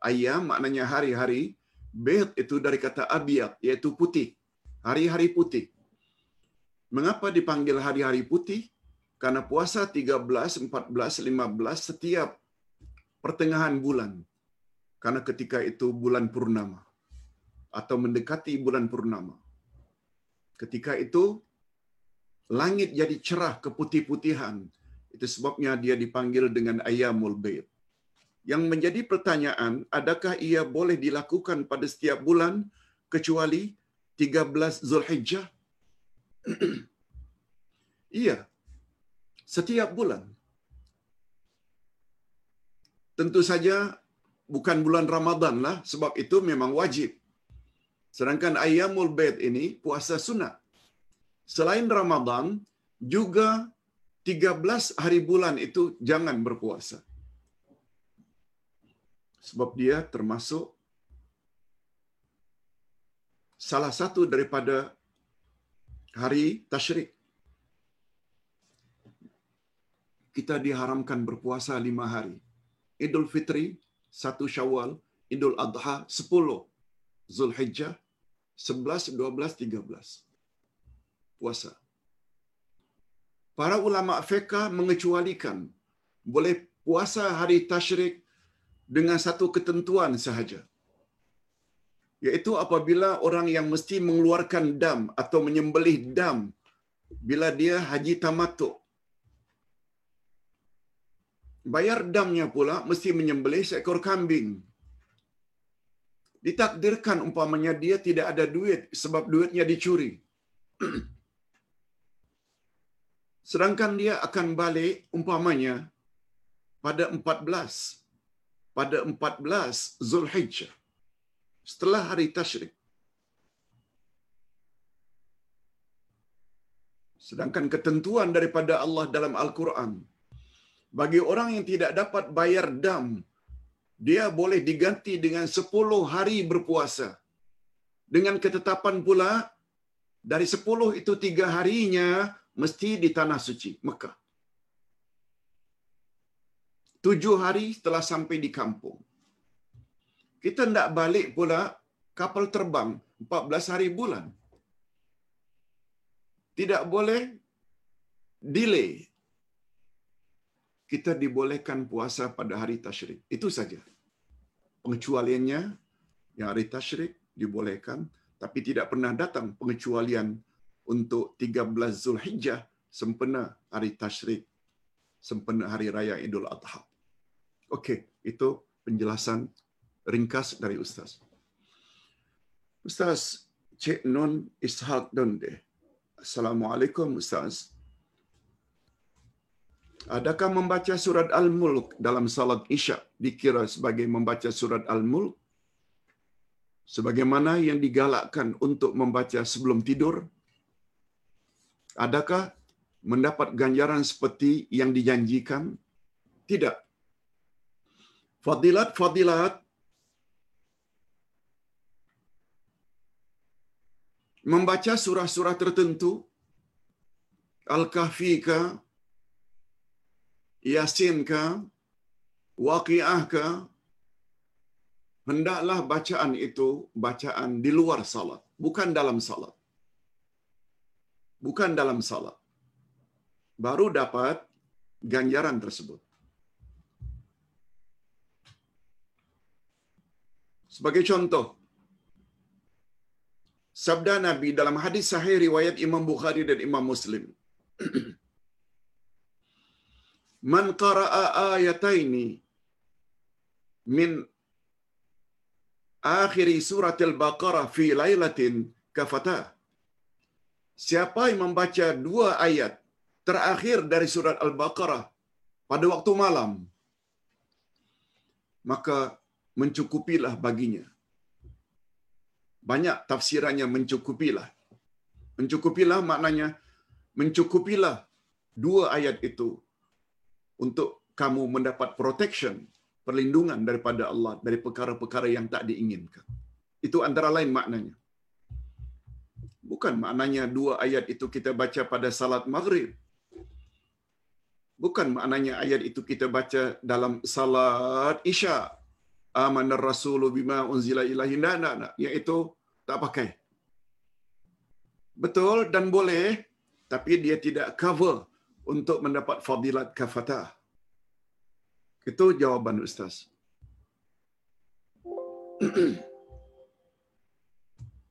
Ayam maknanya hari-hari. Bid itu dari kata abiyat iaitu putih. Hari-hari putih. Mengapa dipanggil hari-hari putih? Karena puasa 13, 14, 15 setiap pertengahan bulan. Karena ketika itu bulan purnama atau mendekati bulan purnama. Ketika itu langit jadi cerah keputih-putihan itu sebabnya dia dipanggil dengan ayamul bid. Yang menjadi pertanyaan, adakah ia boleh dilakukan pada setiap bulan kecuali 13 Zulhijjah? iya. Setiap bulan. Tentu saja bukan bulan Ramadan lah sebab itu memang wajib. Sedangkan ayamul bid ini puasa sunat. Selain Ramadan juga 13 hari bulan itu jangan berpuasa. Sebab dia termasuk salah satu daripada hari tasyrik. Kita diharamkan berpuasa lima hari. Idul Fitri, satu Syawal, Idul Adha, sepuluh Zulhijjah, sebelas, dua belas, tiga belas. Puasa. Para ulama fiqah mengecualikan boleh puasa hari tasyrik dengan satu ketentuan sahaja. Iaitu apabila orang yang mesti mengeluarkan dam atau menyembelih dam bila dia haji tamatuk. Bayar damnya pula mesti menyembelih seekor kambing. Ditakdirkan umpamanya dia tidak ada duit sebab duitnya dicuri. Sedangkan dia akan balik umpamanya pada 14 pada 14 Zulhijjah setelah hari tasyrik. Sedangkan ketentuan daripada Allah dalam Al-Quran, bagi orang yang tidak dapat bayar dam, dia boleh diganti dengan 10 hari berpuasa. Dengan ketetapan pula, dari 10 itu tiga harinya mesti di tanah suci, Mekah. Tujuh hari setelah sampai di kampung. Kita tidak balik pula kapal terbang 14 hari bulan. Tidak boleh delay. Kita dibolehkan puasa pada hari tasyrik. Itu saja. Pengecualiannya, yang hari tasyrik dibolehkan, tapi tidak pernah datang pengecualian untuk 13 Zulhijjah sempena hari tasyrik, sempena hari raya Idul Adha. Okey, itu penjelasan ringkas dari Ustaz. Ustaz Cik Nun Ishaq Donde. Assalamualaikum Ustaz. Adakah membaca surat Al-Mulk dalam salat Isyak dikira sebagai membaca surat Al-Mulk? Sebagaimana yang digalakkan untuk membaca sebelum tidur? Adakah mendapat ganjaran seperti yang dijanjikan? Tidak. Fadilat-fadilat membaca surah-surah tertentu Al-Kahfi Yasin ke Waqiah ke hendaklah bacaan itu bacaan di luar salat bukan dalam salat. Bukan dalam salat. Baru dapat ganjaran tersebut. Sebagai contoh sabda Nabi dalam hadis sahih riwayat Imam Bukhari dan Imam Muslim. Man qara'a ayataini min akhiri surat Al-Baqarah fi lailatin kafata. Siapa yang membaca dua ayat terakhir dari surat Al-Baqarah pada waktu malam, maka mencukupilah baginya banyak tafsirannya mencukupilah. Mencukupilah maknanya mencukupilah dua ayat itu untuk kamu mendapat protection, perlindungan daripada Allah dari perkara-perkara yang tak diinginkan. Itu antara lain maknanya. Bukan maknanya dua ayat itu kita baca pada salat maghrib. Bukan maknanya ayat itu kita baca dalam salat isya. Amanar rasulu bima unzila ilahi. Tidak, tidak, tidak. Iaitu tak pakai. Betul dan boleh, tapi dia tidak cover untuk mendapat fadilat kafatah. Itu jawaban Ustaz.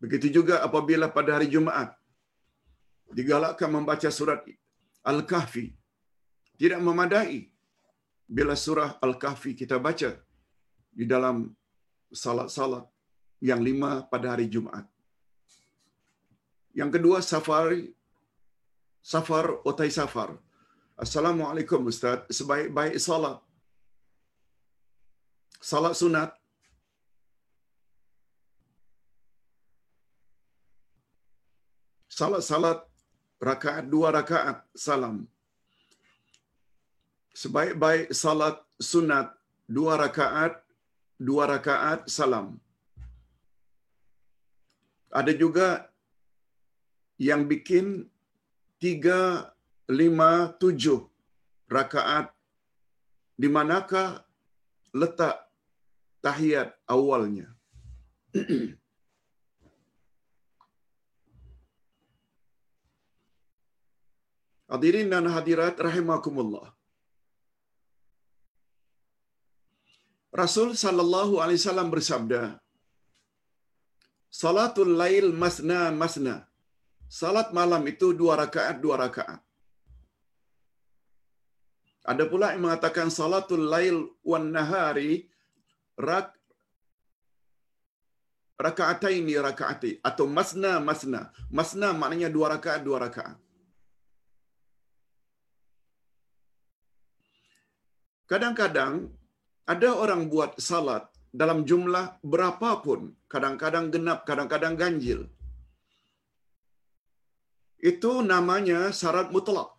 Begitu juga apabila pada hari Jumaat digalakkan membaca surat Al-Kahfi. Tidak memadai bila surah Al-Kahfi kita baca di dalam salat-salat yang lima pada hari Jumaat. Yang kedua, safari. Safar otai safar. Assalamualaikum Ustaz. Sebaik-baik salat. Salat sunat. Salat-salat rakaat dua rakaat salam. Sebaik-baik salat sunat dua rakaat dua rakaat salam. Ada juga yang bikin tiga, lima, tujuh rakaat di manakah letak tahiyat awalnya. Hadirin dan hadirat rahimakumullah. Rasul sallallahu alaihi wasallam bersabda, Salatul lail masna masna. Salat malam itu dua rakaat dua rakaat. Ada pula yang mengatakan salatul lail wan nahari rak rakaataini rakaati atau masna masna. Masna maknanya dua rakaat dua rakaat. Kadang-kadang ada orang buat salat dalam jumlah berapapun, kadang-kadang genap, kadang-kadang ganjil. Itu namanya syarat mutlak.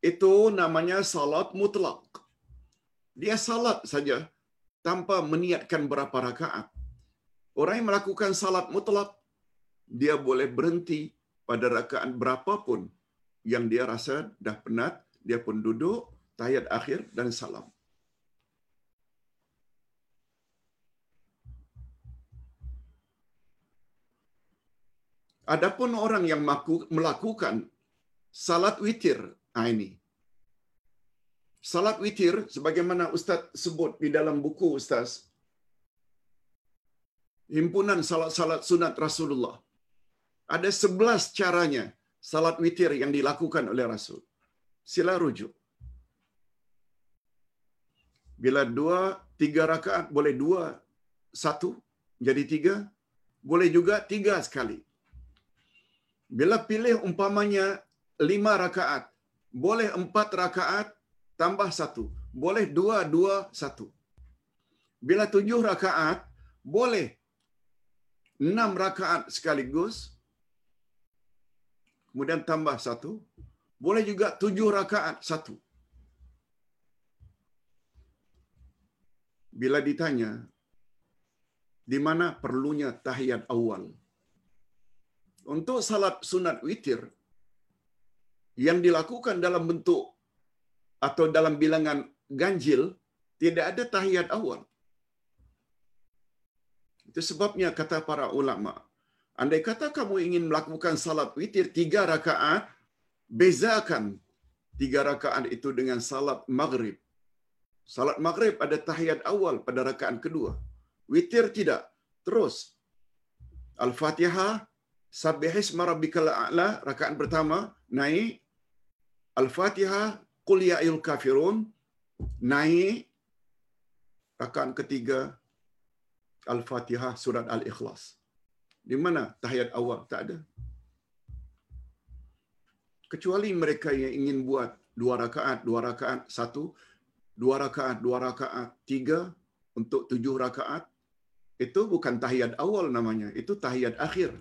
Itu namanya salat mutlak. Dia salat saja tanpa meniatkan berapa rakaat. Orang yang melakukan salat mutlak, dia boleh berhenti pada rakaat berapapun yang dia rasa dah penat, dia pun duduk, tahiyat akhir dan salam. Adapun orang yang melakukan salat witir, nah ini. Salat witir, sebagaimana Ustaz sebut di dalam buku Ustaz, himpunan salat-salat sunat Rasulullah. Ada sebelas caranya salat witir yang dilakukan oleh Rasul. Sila rujuk. Bila dua, tiga rakaat, boleh dua, satu, jadi tiga. Boleh juga tiga sekali. Bila pilih umpamanya lima rakaat, boleh empat rakaat tambah satu. Boleh dua, dua, satu. Bila tujuh rakaat, boleh enam rakaat sekaligus, kemudian tambah satu. Boleh juga tujuh rakaat satu. Bila ditanya, di mana perlunya tahiyat awal? untuk salat sunat witir yang dilakukan dalam bentuk atau dalam bilangan ganjil tidak ada tahiyat awal. Itu sebabnya kata para ulama, andai kata kamu ingin melakukan salat witir tiga rakaat, bezakan tiga rakaat itu dengan salat maghrib. Salat maghrib ada tahiyat awal pada rakaat kedua. Witir tidak. Terus Al-Fatihah Sabbihisma rabbikal a'la rakaat pertama naik Al-Fatihah Qul ya ayyuhal kafirun naik rakaat ketiga Al-Fatihah surat Al-Ikhlas. Di mana tahiyat awal tak ada. Kecuali mereka yang ingin buat dua rakaat, dua rakaat, satu, dua rakaat, dua rakaat, tiga untuk tujuh rakaat. Itu bukan tahiyat awal namanya, itu tahiyat akhir.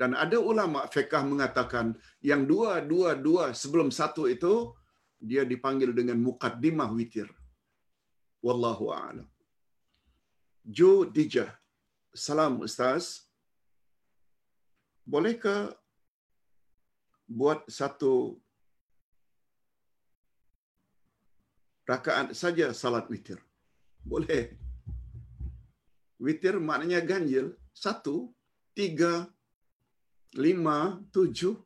Dan ada ulama fiqh mengatakan yang dua dua dua sebelum satu itu dia dipanggil dengan muqaddimah witir. Wallahu a'lam. Jo Dijah. Salam Ustaz. Bolehkah buat satu rakaat saja salat witir? Boleh. Witir maknanya ganjil. Satu, tiga, lima, tujuh.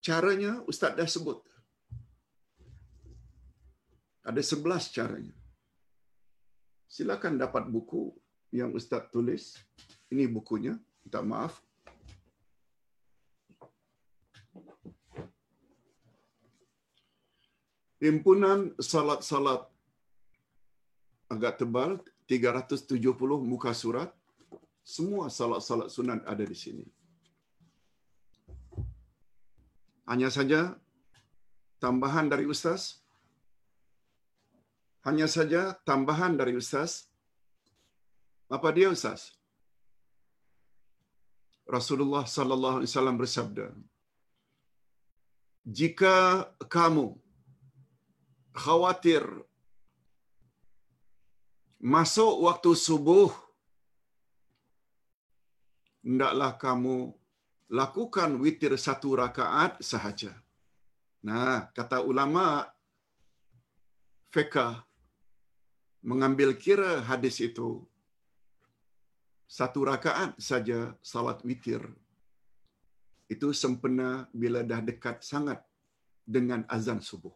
Caranya Ustaz dah sebut. Ada sebelas caranya. Silakan dapat buku yang Ustaz tulis. Ini bukunya. Minta maaf. Himpunan salat-salat agak tebal, 370 muka surat. Semua salat-salat sunat ada di sini. Hanya saja tambahan dari ustaz. Hanya saja tambahan dari ustaz. Apa dia ustaz? Rasulullah sallallahu alaihi wasallam bersabda, "Jika kamu khawatir masuk waktu subuh hendaklah kamu lakukan witir satu rakaat sahaja. Nah, kata ulama fiqh mengambil kira hadis itu satu rakaat saja salat witir itu sempena bila dah dekat sangat dengan azan subuh.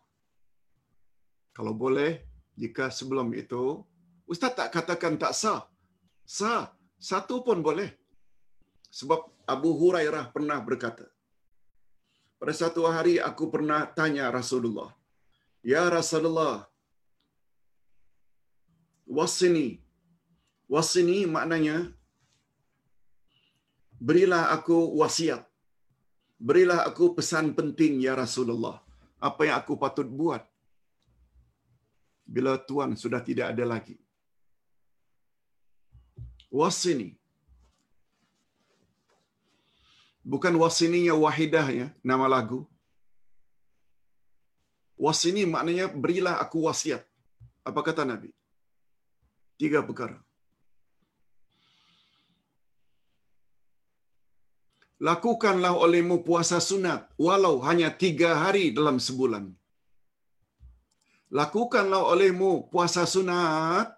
Kalau boleh, jika sebelum itu, Ustaz tak katakan tak sah. Sah. Satu pun boleh. Sebab Abu Hurairah pernah berkata, pada satu hari aku pernah tanya Rasulullah, Ya Rasulullah, wasini. Wasini maknanya, berilah aku wasiat. Berilah aku pesan penting, Ya Rasulullah. Apa yang aku patut buat bila Tuhan sudah tidak ada lagi. Wasini. Bukan wasininya wahidah ya, nama lagu. Wasini maknanya berilah aku wasiat. Apa kata Nabi? Tiga perkara. Lakukanlah olehmu puasa sunat walau hanya tiga hari dalam sebulan. Lakukanlah olehmu puasa sunat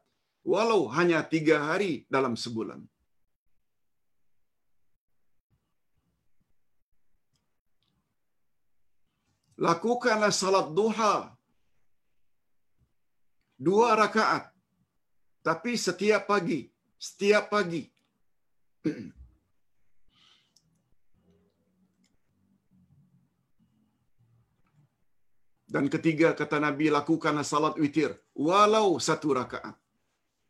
walau hanya tiga hari dalam sebulan. Lakukanlah salat duha dua rakaat tapi setiap pagi, setiap pagi. Dan ketiga kata Nabi lakukanlah salat witir walau satu rakaat.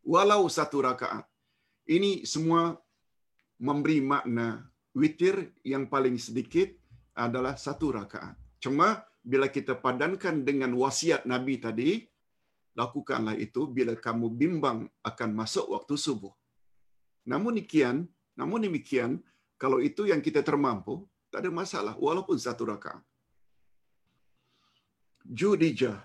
Walau satu rakaat. Ini semua memberi makna witir yang paling sedikit adalah satu rakaat. Cuma bila kita padankan dengan wasiat Nabi tadi, lakukanlah itu bila kamu bimbang akan masuk waktu subuh. Namun demikian, namun demikian, kalau itu yang kita termampu, tak ada masalah walaupun satu rakaat. Judijah.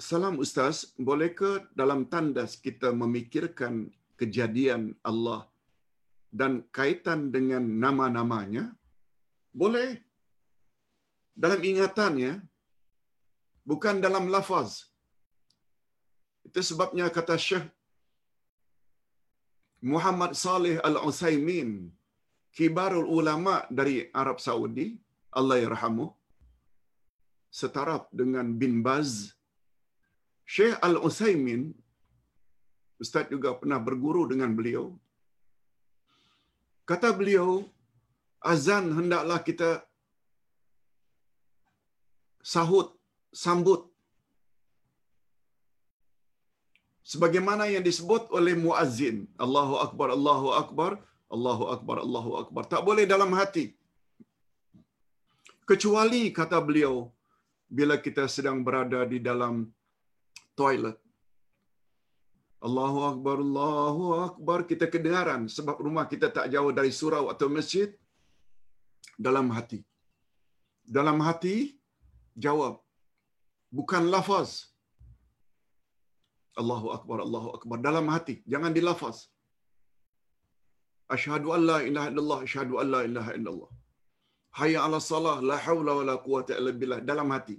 Salam Ustaz, bolehkah dalam tandas kita memikirkan kejadian Allah dan kaitan dengan nama-namanya? Boleh. Dalam ingatannya, bukan dalam lafaz. Itu sebabnya kata Syekh Muhammad Saleh Al-Utsaimin, kibarul ulama dari Arab Saudi, Allah yarhamu, setaraf dengan bin Baz. Syekh Al-Utsaimin Ustaz juga pernah berguru dengan beliau. Kata beliau, azan hendaklah kita sahut, sambut. Sebagaimana yang disebut oleh muazzin, Allahu Akbar, Allahu Akbar, Allahu Akbar, Allahu Akbar. Tak boleh dalam hati. Kecuali, kata beliau, bila kita sedang berada di dalam toilet. Allahu Akbar, Allahu Akbar, kita kedengaran sebab rumah kita tak jauh dari surau atau masjid. Dalam hati. Dalam hati, jawab. Bukan lafaz. Allahu Akbar, Allahu Akbar. Dalam hati. Jangan dilafaz. Ashadu an la ilaha illallah, ashadu an la ilaha illallah. Hayya ala salah, la hawla wa la quwata illa billah. Dalam hati.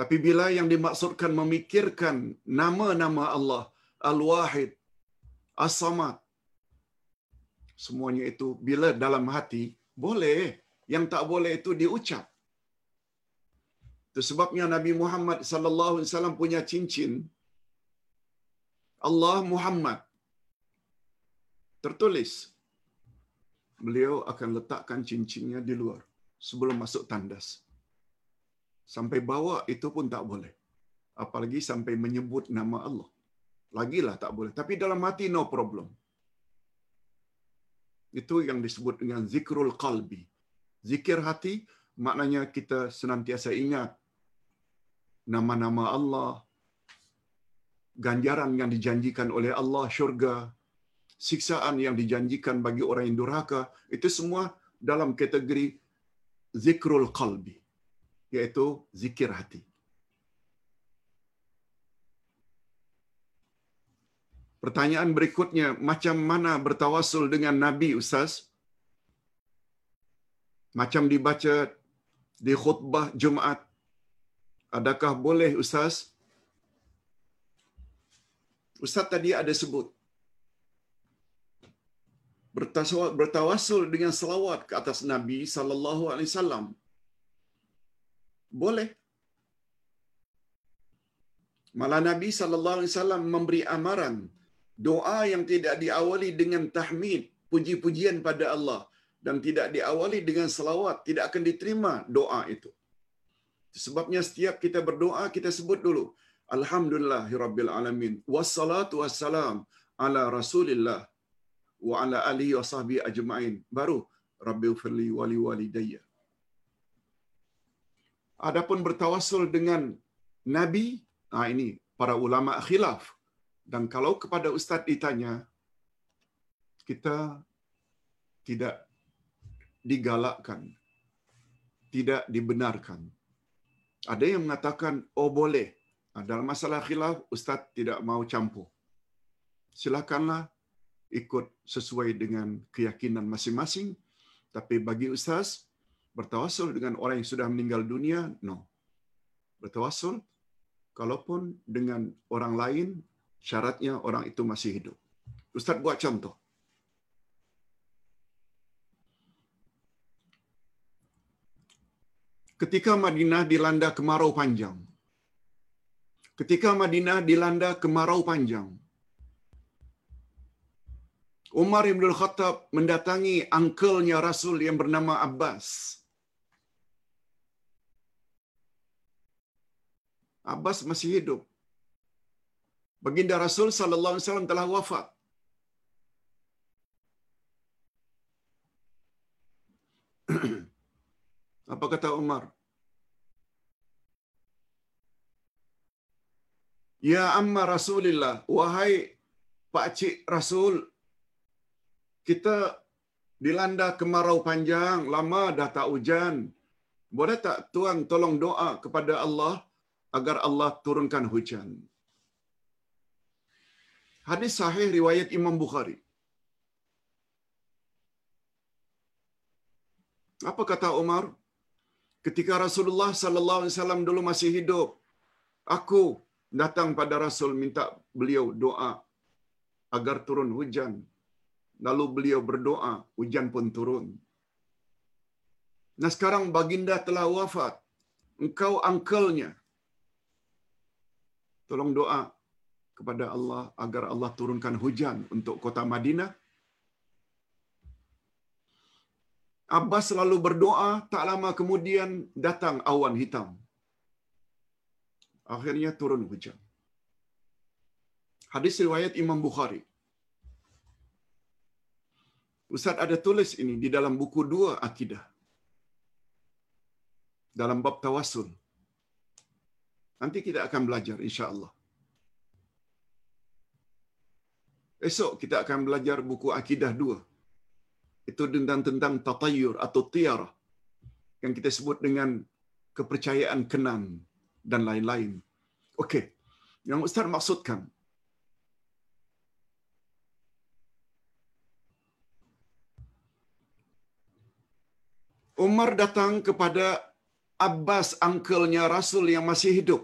Tapi bila yang dimaksudkan memikirkan nama-nama Allah, Al-Wahid, As-Samad, semuanya itu bila dalam hati, boleh. Yang tak boleh itu diucap. Itu sebabnya Nabi Muhammad sallallahu alaihi wasallam punya cincin Allah Muhammad tertulis beliau akan letakkan cincinnya di luar sebelum masuk tandas. Sampai bawa itu pun tak boleh. Apalagi sampai menyebut nama Allah. Lagilah tak boleh. Tapi dalam hati no problem. Itu yang disebut dengan zikrul qalbi. Zikir hati maknanya kita senantiasa ingat nama-nama Allah, ganjaran yang dijanjikan oleh Allah syurga, siksaan yang dijanjikan bagi orang yang durhaka, itu semua dalam kategori zikrul qalbi, iaitu zikir hati. Pertanyaan berikutnya, macam mana bertawasul dengan Nabi Ustaz? Macam dibaca di khutbah Jumaat. Adakah boleh Ustaz? Ustaz tadi ada sebut bertawasul dengan selawat ke atas Nabi sallallahu alaihi wasallam. Boleh. Malah Nabi sallallahu alaihi wasallam memberi amaran doa yang tidak diawali dengan tahmid, puji-pujian pada Allah dan tidak diawali dengan selawat, tidak akan diterima doa itu. Sebabnya setiap kita berdoa kita sebut dulu Alhamdulillahirabbil alamin wassalatu wassalam ala Rasulillah wa ala alihi wa sahbihi ajma'in. Baru Rabbi ufirli wali walidayya. Adapun bertawasul dengan Nabi, ah ini para ulama khilaf. Dan kalau kepada ustaz ditanya, kita tidak digalakkan, tidak dibenarkan. Ada yang mengatakan, oh boleh. Dalam masalah khilaf, ustaz tidak mau campur. Silakanlah ikut sesuai dengan keyakinan masing-masing. Tapi bagi ustaz, bertawasul dengan orang yang sudah meninggal dunia, no. Bertawasul, kalaupun dengan orang lain, syaratnya orang itu masih hidup. Ustaz buat contoh. Ketika Madinah dilanda kemarau panjang. Ketika Madinah dilanda kemarau panjang. Umar Ibn Khattab mendatangi angkelnya Rasul yang bernama Abbas. Abbas masih hidup. Baginda Rasul sallallahu alaihi wasallam telah wafat. Apa kata Umar? Ya amma Rasulillah, wahai Pak Cik Rasul, kita dilanda kemarau panjang, lama dah tak hujan. Boleh tak Tuan tolong doa kepada Allah agar Allah turunkan hujan? Hadis sahih riwayat Imam Bukhari. Apa kata Umar? Ketika Rasulullah sallallahu alaihi wasallam dulu masih hidup, aku datang pada Rasul minta beliau doa agar turun hujan. Lalu beliau berdoa, hujan pun turun. Nah sekarang baginda telah wafat. Engkau angkelnya. Tolong doa kepada Allah agar Allah turunkan hujan untuk kota Madinah. Abbas selalu berdoa, tak lama kemudian datang awan hitam. Akhirnya turun hujan. Hadis riwayat Imam Bukhari. Ustaz ada tulis ini di dalam buku dua akidah. Dalam bab tawasul. Nanti kita akan belajar insya-Allah. Esok kita akan belajar buku akidah dua. Itu tentang tentang tatayur atau tiara yang kita sebut dengan kepercayaan kenan dan lain-lain. Okey. Yang Ustaz maksudkan Umar datang kepada Abbas, angkelnya Rasul yang masih hidup.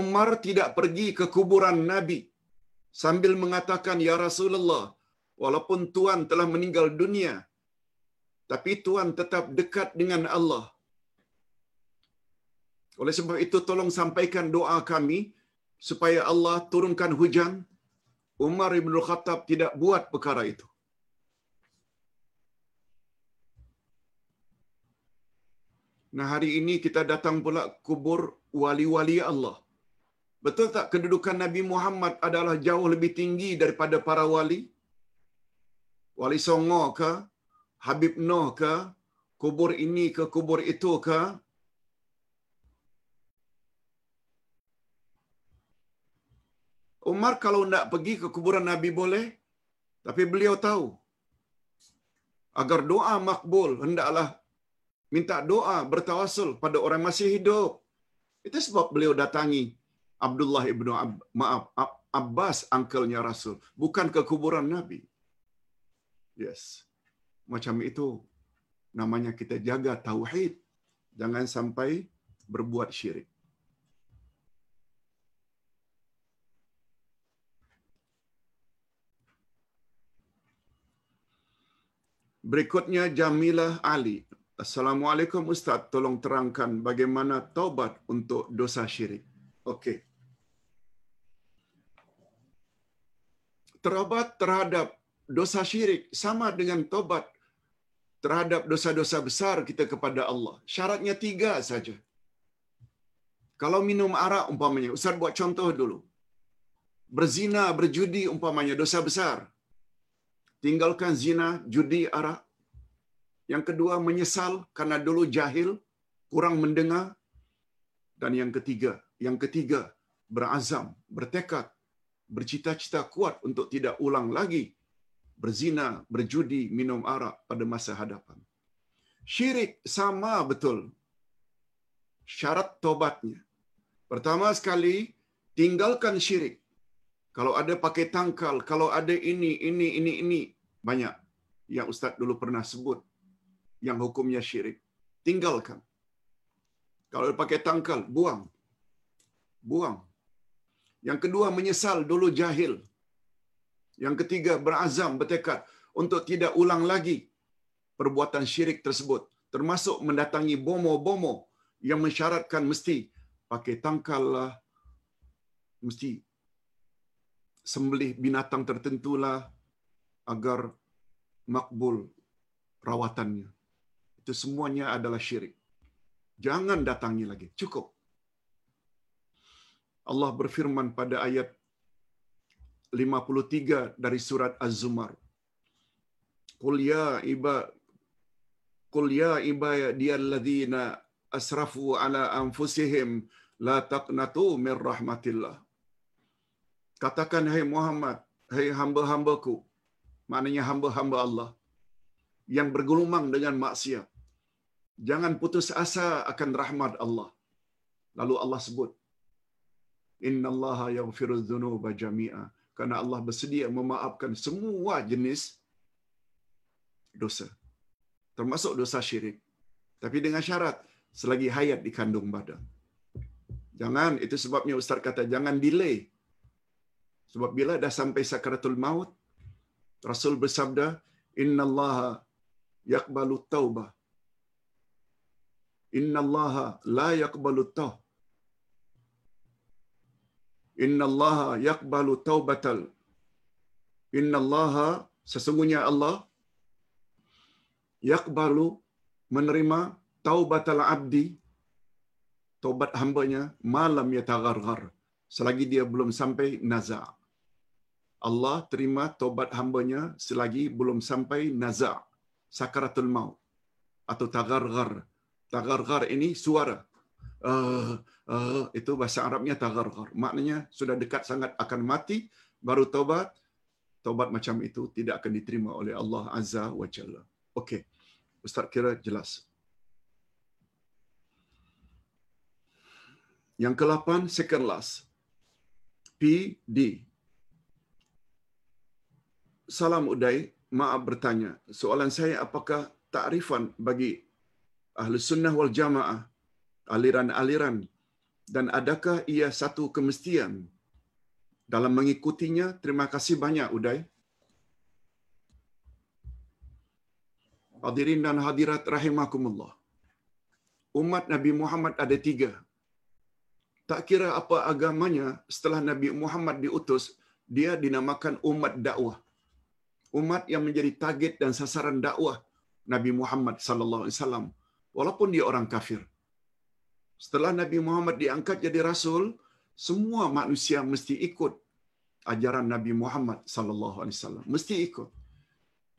Umar tidak pergi ke kuburan Nabi sambil mengatakan, Ya Rasulullah, walaupun Tuhan telah meninggal dunia, tapi Tuhan tetap dekat dengan Allah. Oleh sebab itu, tolong sampaikan doa kami supaya Allah turunkan hujan. Umar ibn Khattab tidak buat perkara itu. Nah hari ini kita datang pula kubur wali-wali Allah. Betul tak kedudukan Nabi Muhammad adalah jauh lebih tinggi daripada para wali? Wali Songo ke? Habib Noh ke? Kubur ini ke kubur itu ke? Umar kalau nak pergi ke kuburan Nabi boleh. Tapi beliau tahu. Agar doa makbul, hendaklah minta doa bertawasul pada orang masih hidup. Itu sebab beliau datangi Abdullah ibnu Ab, maaf Abbas angkelnya Rasul, bukan ke kuburan Nabi. Yes. Macam itu namanya kita jaga tauhid. Jangan sampai berbuat syirik. Berikutnya Jamilah Ali. Assalamualaikum Ustaz, tolong terangkan bagaimana taubat untuk dosa syirik. Okey. Taubat terhadap dosa syirik sama dengan taubat terhadap dosa-dosa besar kita kepada Allah. Syaratnya tiga saja. Kalau minum arak umpamanya, Ustaz buat contoh dulu. Berzina, berjudi umpamanya dosa besar. Tinggalkan zina, judi, arak. Yang kedua menyesal karena dulu jahil, kurang mendengar. Dan yang ketiga, yang ketiga berazam, bertekad, bercita-cita kuat untuk tidak ulang lagi berzina, berjudi, minum arak pada masa hadapan. Syirik sama betul. Syarat tobatnya. Pertama sekali, tinggalkan syirik. Kalau ada pakai tangkal, kalau ada ini, ini, ini, ini. Banyak yang Ustaz dulu pernah sebut. Yang hukumnya syirik. Tinggalkan. Kalau pakai tangkal, buang. Buang. Yang kedua, menyesal dulu jahil. Yang ketiga, berazam, bertekad untuk tidak ulang lagi perbuatan syirik tersebut. Termasuk mendatangi bomo-bomo yang mensyaratkan mesti pakai tangkal lah, mesti sembelih binatang tertentu lah agar makbul rawatannya. Itu semuanya adalah syirik. Jangan datangi lagi. Cukup. Allah berfirman pada ayat 53 dari surat Az-Zumar. Qul ya iba Qul ya ibadiyalladzina asrafu ala anfusihim la taqnatu min rahmatillah. Katakan hai Muhammad, hai hamba-hambaku, maknanya hamba-hamba Allah yang bergelumang dengan maksiat. Jangan putus asa akan rahmat Allah. Lalu Allah sebut, Inna Allah yaghfiru dhunuba jami'a kerana Allah bersedia memaafkan semua jenis dosa. Termasuk dosa syirik. Tapi dengan syarat selagi hayat di kandung badan. Jangan itu sebabnya ustaz kata jangan delay. Sebab bila dah sampai sakaratul maut rasul bersabda innallaha yaqbalu taubah innallaha la yaqbalu taubah Inna Allah yakbalu taubatal. Inna Allah sesungguhnya Allah yakbalu menerima taubatal abdi taubat hambanya malam ya tagargar selagi dia belum sampai naza. Allah terima taubat hambanya selagi belum sampai naza sakaratul maut atau tagargar. Tagargar ini suara. Uh, uh, itu bahasa Arabnya tagargar. Maknanya sudah dekat sangat akan mati, baru taubat. Taubat macam itu tidak akan diterima oleh Allah Azza wa Jalla. Okey. Ustaz kira jelas. Yang ke-8, second last. P, D. Salam Uday, maaf bertanya. Soalan saya apakah takrifan bagi Ahli Sunnah wal Jamaah aliran-aliran dan adakah ia satu kemestian dalam mengikutinya? Terima kasih banyak Uday. Hadirin dan hadirat rahimakumullah. Umat Nabi Muhammad ada tiga. Tak kira apa agamanya, setelah Nabi Muhammad diutus, dia dinamakan umat dakwah. Umat yang menjadi target dan sasaran dakwah Nabi Muhammad sallallahu alaihi wasallam walaupun dia orang kafir setelah Nabi Muhammad diangkat jadi rasul, semua manusia mesti ikut ajaran Nabi Muhammad sallallahu alaihi wasallam. Mesti ikut.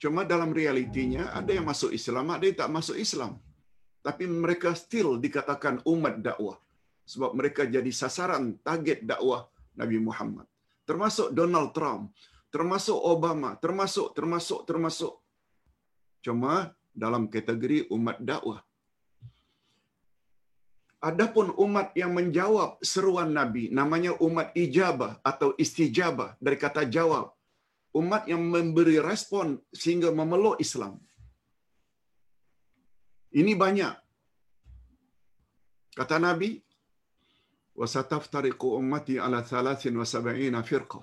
Cuma dalam realitinya ada yang masuk Islam, ada yang tak masuk Islam. Tapi mereka still dikatakan umat dakwah sebab mereka jadi sasaran target dakwah Nabi Muhammad. Termasuk Donald Trump, termasuk Obama, termasuk termasuk termasuk. Cuma dalam kategori umat dakwah Adapun umat yang menjawab seruan Nabi namanya umat ijabah atau istijabah dari kata jawab. Umat yang memberi respon sehingga memeluk Islam. Ini banyak. Kata Nabi, وَسَتَفْتَرِقُ أُمَّتِي عَلَى ثَلَاثٍ وَسَبَعِينَ فِرْقَةٍ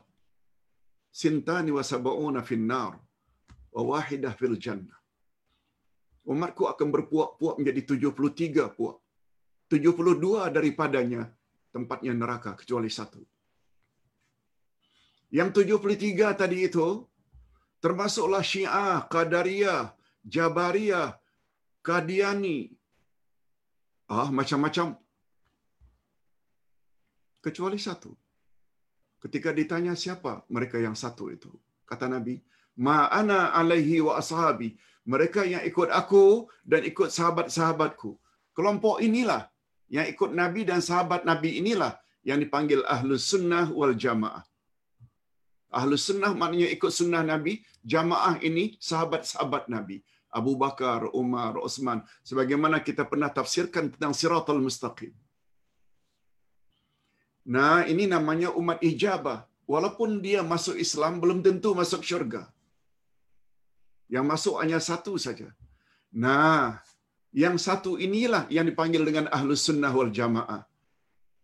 سِنْتَانِ وَسَبَعُونَ فِي النَّارِ وَوَاحِدَةٍ فِي الْجَنَّةِ Umatku akan berpuak-puak menjadi 73 puak. 72 daripadanya tempatnya neraka kecuali satu. Yang 73 tadi itu termasuklah Syiah, Qadariyah, Jabariyah, Qadiani. Ah, macam-macam. Kecuali satu. Ketika ditanya siapa mereka yang satu itu, kata Nabi, "Ma'ana alaihi wa ashabi." Mereka yang ikut aku dan ikut sahabat-sahabatku. Kelompok inilah yang ikut Nabi dan sahabat Nabi inilah yang dipanggil Ahlus Sunnah wal Jamaah. Ahlus Sunnah maknanya ikut sunnah Nabi, jamaah ini sahabat-sahabat Nabi. Abu Bakar, Umar, Osman. Sebagaimana kita pernah tafsirkan tentang siratul mustaqim. Nah, ini namanya umat ijabah. Walaupun dia masuk Islam, belum tentu masuk syurga. Yang masuk hanya satu saja. Nah, yang satu inilah yang dipanggil dengan Ahlus Sunnah wal Jamaah.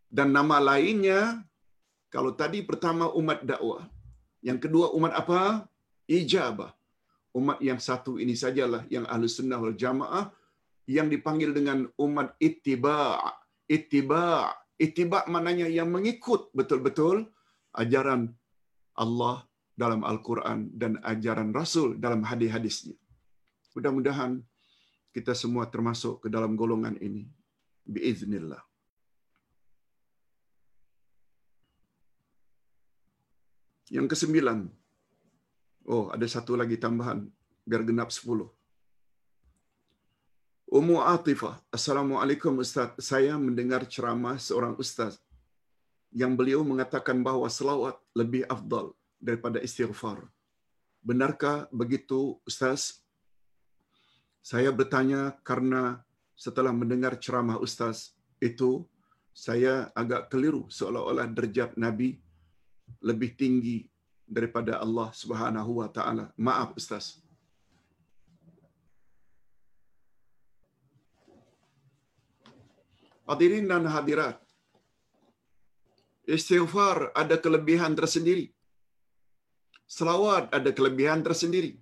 Dan nama lainnya, kalau tadi pertama umat dakwah, yang kedua umat apa? Ijabah. Umat yang satu ini sajalah yang Ahlus Sunnah wal Jamaah yang dipanggil dengan umat ittiba' ittiba' ittiba' maknanya yang mengikut betul-betul ajaran Allah dalam Al-Quran dan ajaran Rasul dalam hadis-hadisnya. Mudah-mudahan kita semua termasuk ke dalam golongan ini. Biiznillah. Yang kesembilan. Oh, ada satu lagi tambahan. Biar genap sepuluh. Ummu Atifah. Assalamualaikum Ustaz. Saya mendengar ceramah seorang Ustaz yang beliau mengatakan bahawa selawat lebih afdal daripada istighfar. Benarkah begitu Ustaz? Saya bertanya karena setelah mendengar ceramah Ustaz itu, saya agak keliru seolah-olah derjat Nabi lebih tinggi daripada Allah Subhanahu wa taala. Maaf Ustaz. Hadirin dan hadirat. Istighfar ada kelebihan tersendiri. Selawat ada kelebihan tersendiri.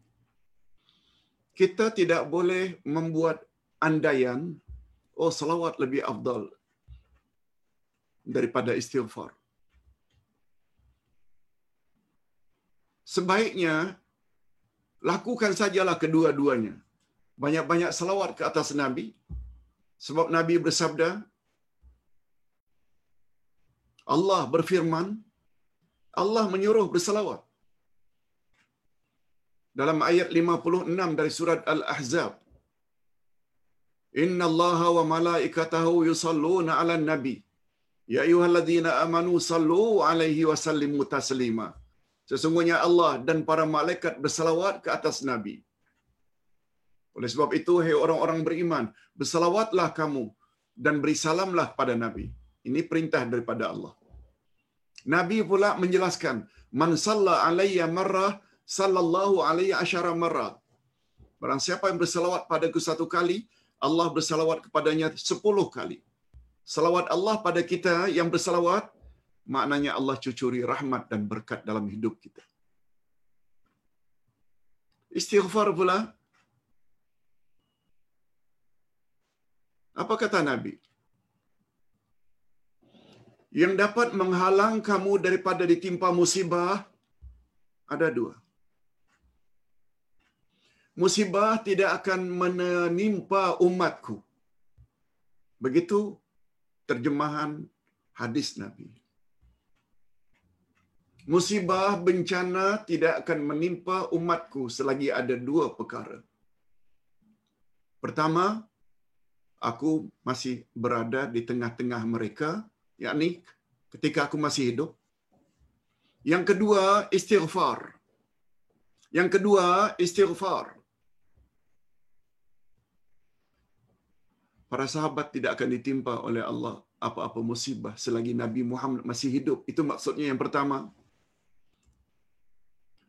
Kita tidak boleh membuat andaian, oh selawat lebih afdal daripada istighfar. Sebaiknya, lakukan sajalah kedua-duanya. Banyak-banyak selawat ke atas Nabi. Sebab Nabi bersabda, Allah berfirman, Allah menyuruh berselawat. Dalam ayat 56 dari surat Al-Ahzab. Inna Allah wa malaikatahu yusalluna ala nabi. Ya ayuhalladzina amanu sallu alaihi wa sallimu taslima. Sesungguhnya Allah dan para malaikat bersalawat ke atas Nabi. Oleh sebab itu, hai orang-orang beriman, bersalawatlah kamu dan beri salamlah pada Nabi. Ini perintah daripada Allah. Nabi pula menjelaskan, Man salla alaiya marrah, sallallahu alaiya asyara marrah. Barang siapa yang bersalawat padaku satu kali, Allah bersalawat kepadanya sepuluh kali. Salawat Allah pada kita yang bersalawat, maknanya Allah cucuri rahmat dan berkat dalam hidup kita. Istighfar pula. Apa kata Nabi? Yang dapat menghalang kamu daripada ditimpa musibah ada dua. Musibah tidak akan menimpa umatku. Begitu terjemahan hadis Nabi musibah bencana tidak akan menimpa umatku selagi ada dua perkara. Pertama, aku masih berada di tengah-tengah mereka, yakni ketika aku masih hidup. Yang kedua, istighfar. Yang kedua, istighfar. Para sahabat tidak akan ditimpa oleh Allah apa-apa musibah selagi Nabi Muhammad masih hidup. Itu maksudnya yang pertama.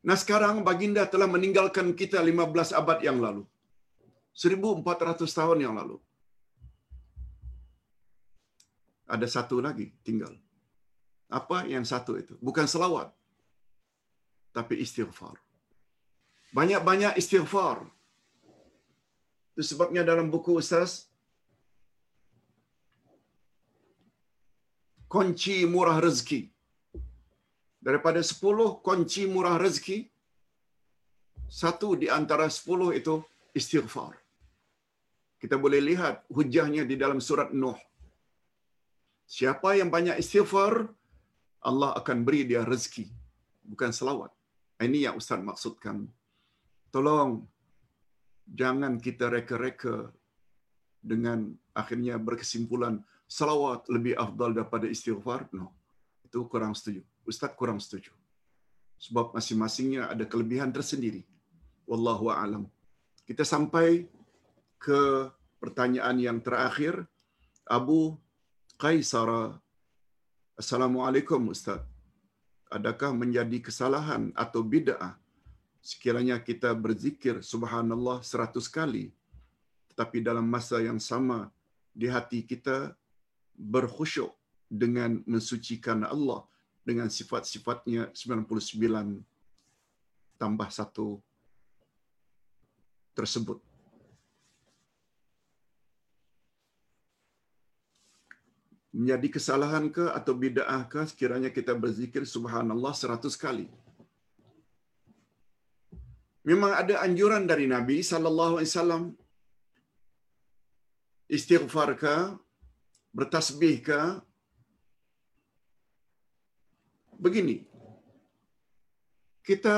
Nah sekarang baginda telah meninggalkan kita 15 abad yang lalu. 1400 tahun yang lalu. Ada satu lagi tinggal. Apa yang satu itu? Bukan selawat. Tapi istighfar. Banyak-banyak istighfar. Itu sebabnya dalam buku Ustaz, kunci murah rezeki. Daripada sepuluh kunci murah rezeki, satu di antara sepuluh itu istighfar. Kita boleh lihat hujahnya di dalam surat Nuh. Siapa yang banyak istighfar, Allah akan beri dia rezeki. Bukan selawat. Ini yang Ustaz maksudkan. Tolong, jangan kita reka-reka dengan akhirnya berkesimpulan salawat lebih afdal daripada istighfar. No. Itu kurang setuju. Ustaz kurang setuju. Sebab masing-masingnya ada kelebihan tersendiri. Wallahu a'lam. Kita sampai ke pertanyaan yang terakhir. Abu Qaisara. Assalamualaikum Ustaz. Adakah menjadi kesalahan atau bid'ah sekiranya kita berzikir subhanallah seratus kali tetapi dalam masa yang sama di hati kita berkhusyuk dengan mensucikan Allah dengan sifat-sifatnya 99 tambah satu tersebut. Menjadi kesalahan ke atau bid'ah ke sekiranya kita berzikir subhanallah seratus kali. Memang ada anjuran dari Nabi sallallahu alaihi wasallam istighfar ke bertasbih ke? Begini. Kita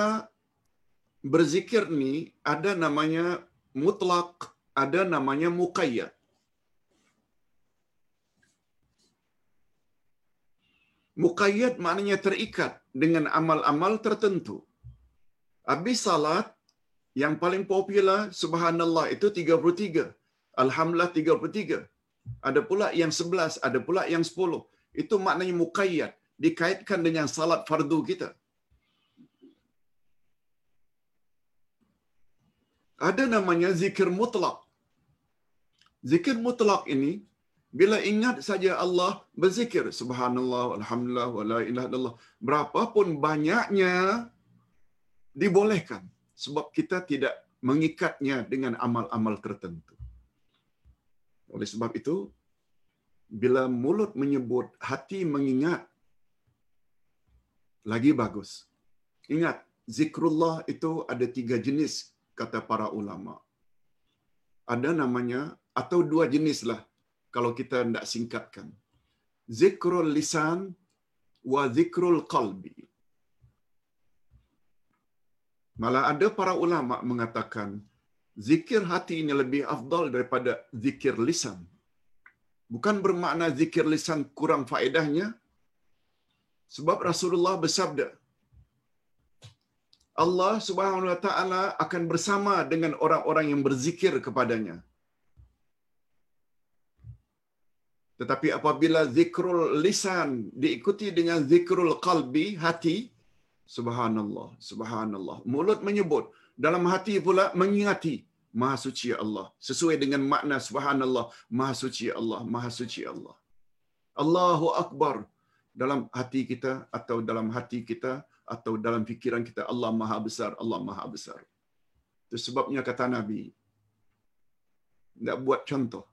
berzikir ni ada namanya mutlak ada namanya muqayyad. Muqayyad maknanya terikat dengan amal-amal tertentu. Habis salat yang paling popular subhanallah itu 33 alhamdulillah 33 ada pula yang sebelas, ada pula yang sepuluh. Itu maknanya muqayyad, dikaitkan dengan salat fardu kita. Ada namanya zikir mutlak. Zikir mutlak ini, bila ingat saja Allah berzikir, subhanallah, alhamdulillah, wa la ilaha illallah, berapapun banyaknya dibolehkan. Sebab kita tidak mengikatnya dengan amal-amal tertentu. Oleh sebab itu, bila mulut menyebut, hati mengingat, lagi bagus. Ingat, zikrullah itu ada tiga jenis, kata para ulama. Ada namanya, atau dua jenislah, kalau kita tidak singkatkan. Zikrul lisan wa zikrul qalbi. Malah ada para ulama mengatakan, zikir hati ini lebih afdal daripada zikir lisan. Bukan bermakna zikir lisan kurang faedahnya. Sebab Rasulullah bersabda, Allah Subhanahu wa taala akan bersama dengan orang-orang yang berzikir kepadanya. Tetapi apabila zikrul lisan diikuti dengan zikrul qalbi, hati, subhanallah, subhanallah. Mulut menyebut, dalam hati pula mengingati. Maha suci Allah. Sesuai dengan makna subhanallah. Maha suci Allah Maha suci Allah. Allahu akbar. Dalam hati kita atau dalam hati kita atau dalam fikiran kita Allah Maha besar Allah Maha besar. Itu sebabnya kata Nabi nak buat contoh.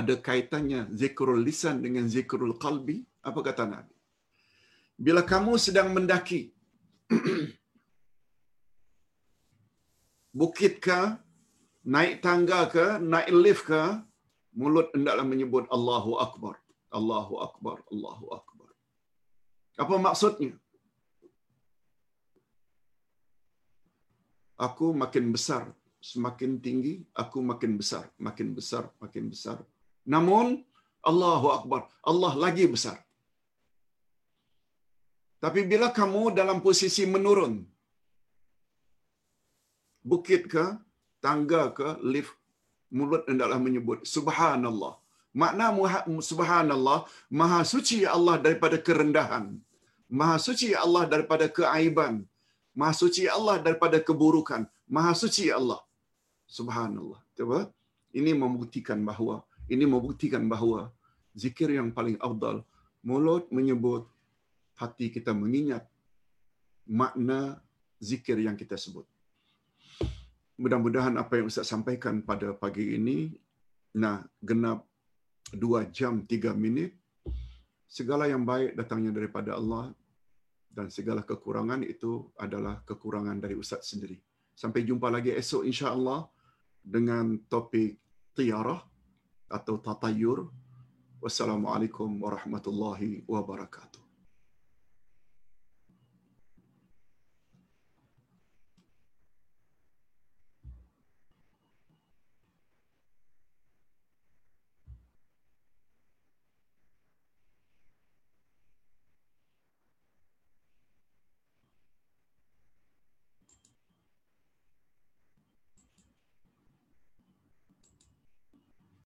Ada kaitannya zikrul lisan dengan zikrul qalbi. Apa kata Nabi? Bila kamu sedang mendaki bukit ke, naik tangga ke, naik lift ke, mulut hendaklah menyebut Allahu Akbar. Allahu Akbar, Allahu Akbar. Apa maksudnya? Aku makin besar, semakin tinggi, aku makin besar, makin besar, makin besar. Namun, Allahu Akbar, Allah lagi besar. Tapi bila kamu dalam posisi menurun, bukit ke, tangga ke, lift, mulut hendaklah menyebut subhanallah. Makna subhanallah, maha suci Allah daripada kerendahan. Maha suci Allah daripada keaiban. Maha suci Allah daripada keburukan. Maha suci Allah. Subhanallah. Coba. Ini membuktikan bahawa ini membuktikan bahawa zikir yang paling afdal mulut menyebut hati kita mengingat makna zikir yang kita sebut. Mudah-mudahan apa yang Ustaz sampaikan pada pagi ini nah genap dua jam tiga minit segala yang baik datangnya daripada Allah dan segala kekurangan itu adalah kekurangan dari Ustaz sendiri. Sampai jumpa lagi esok insya-Allah dengan topik tiarah atau tatayur. Wassalamualaikum warahmatullahi wabarakatuh.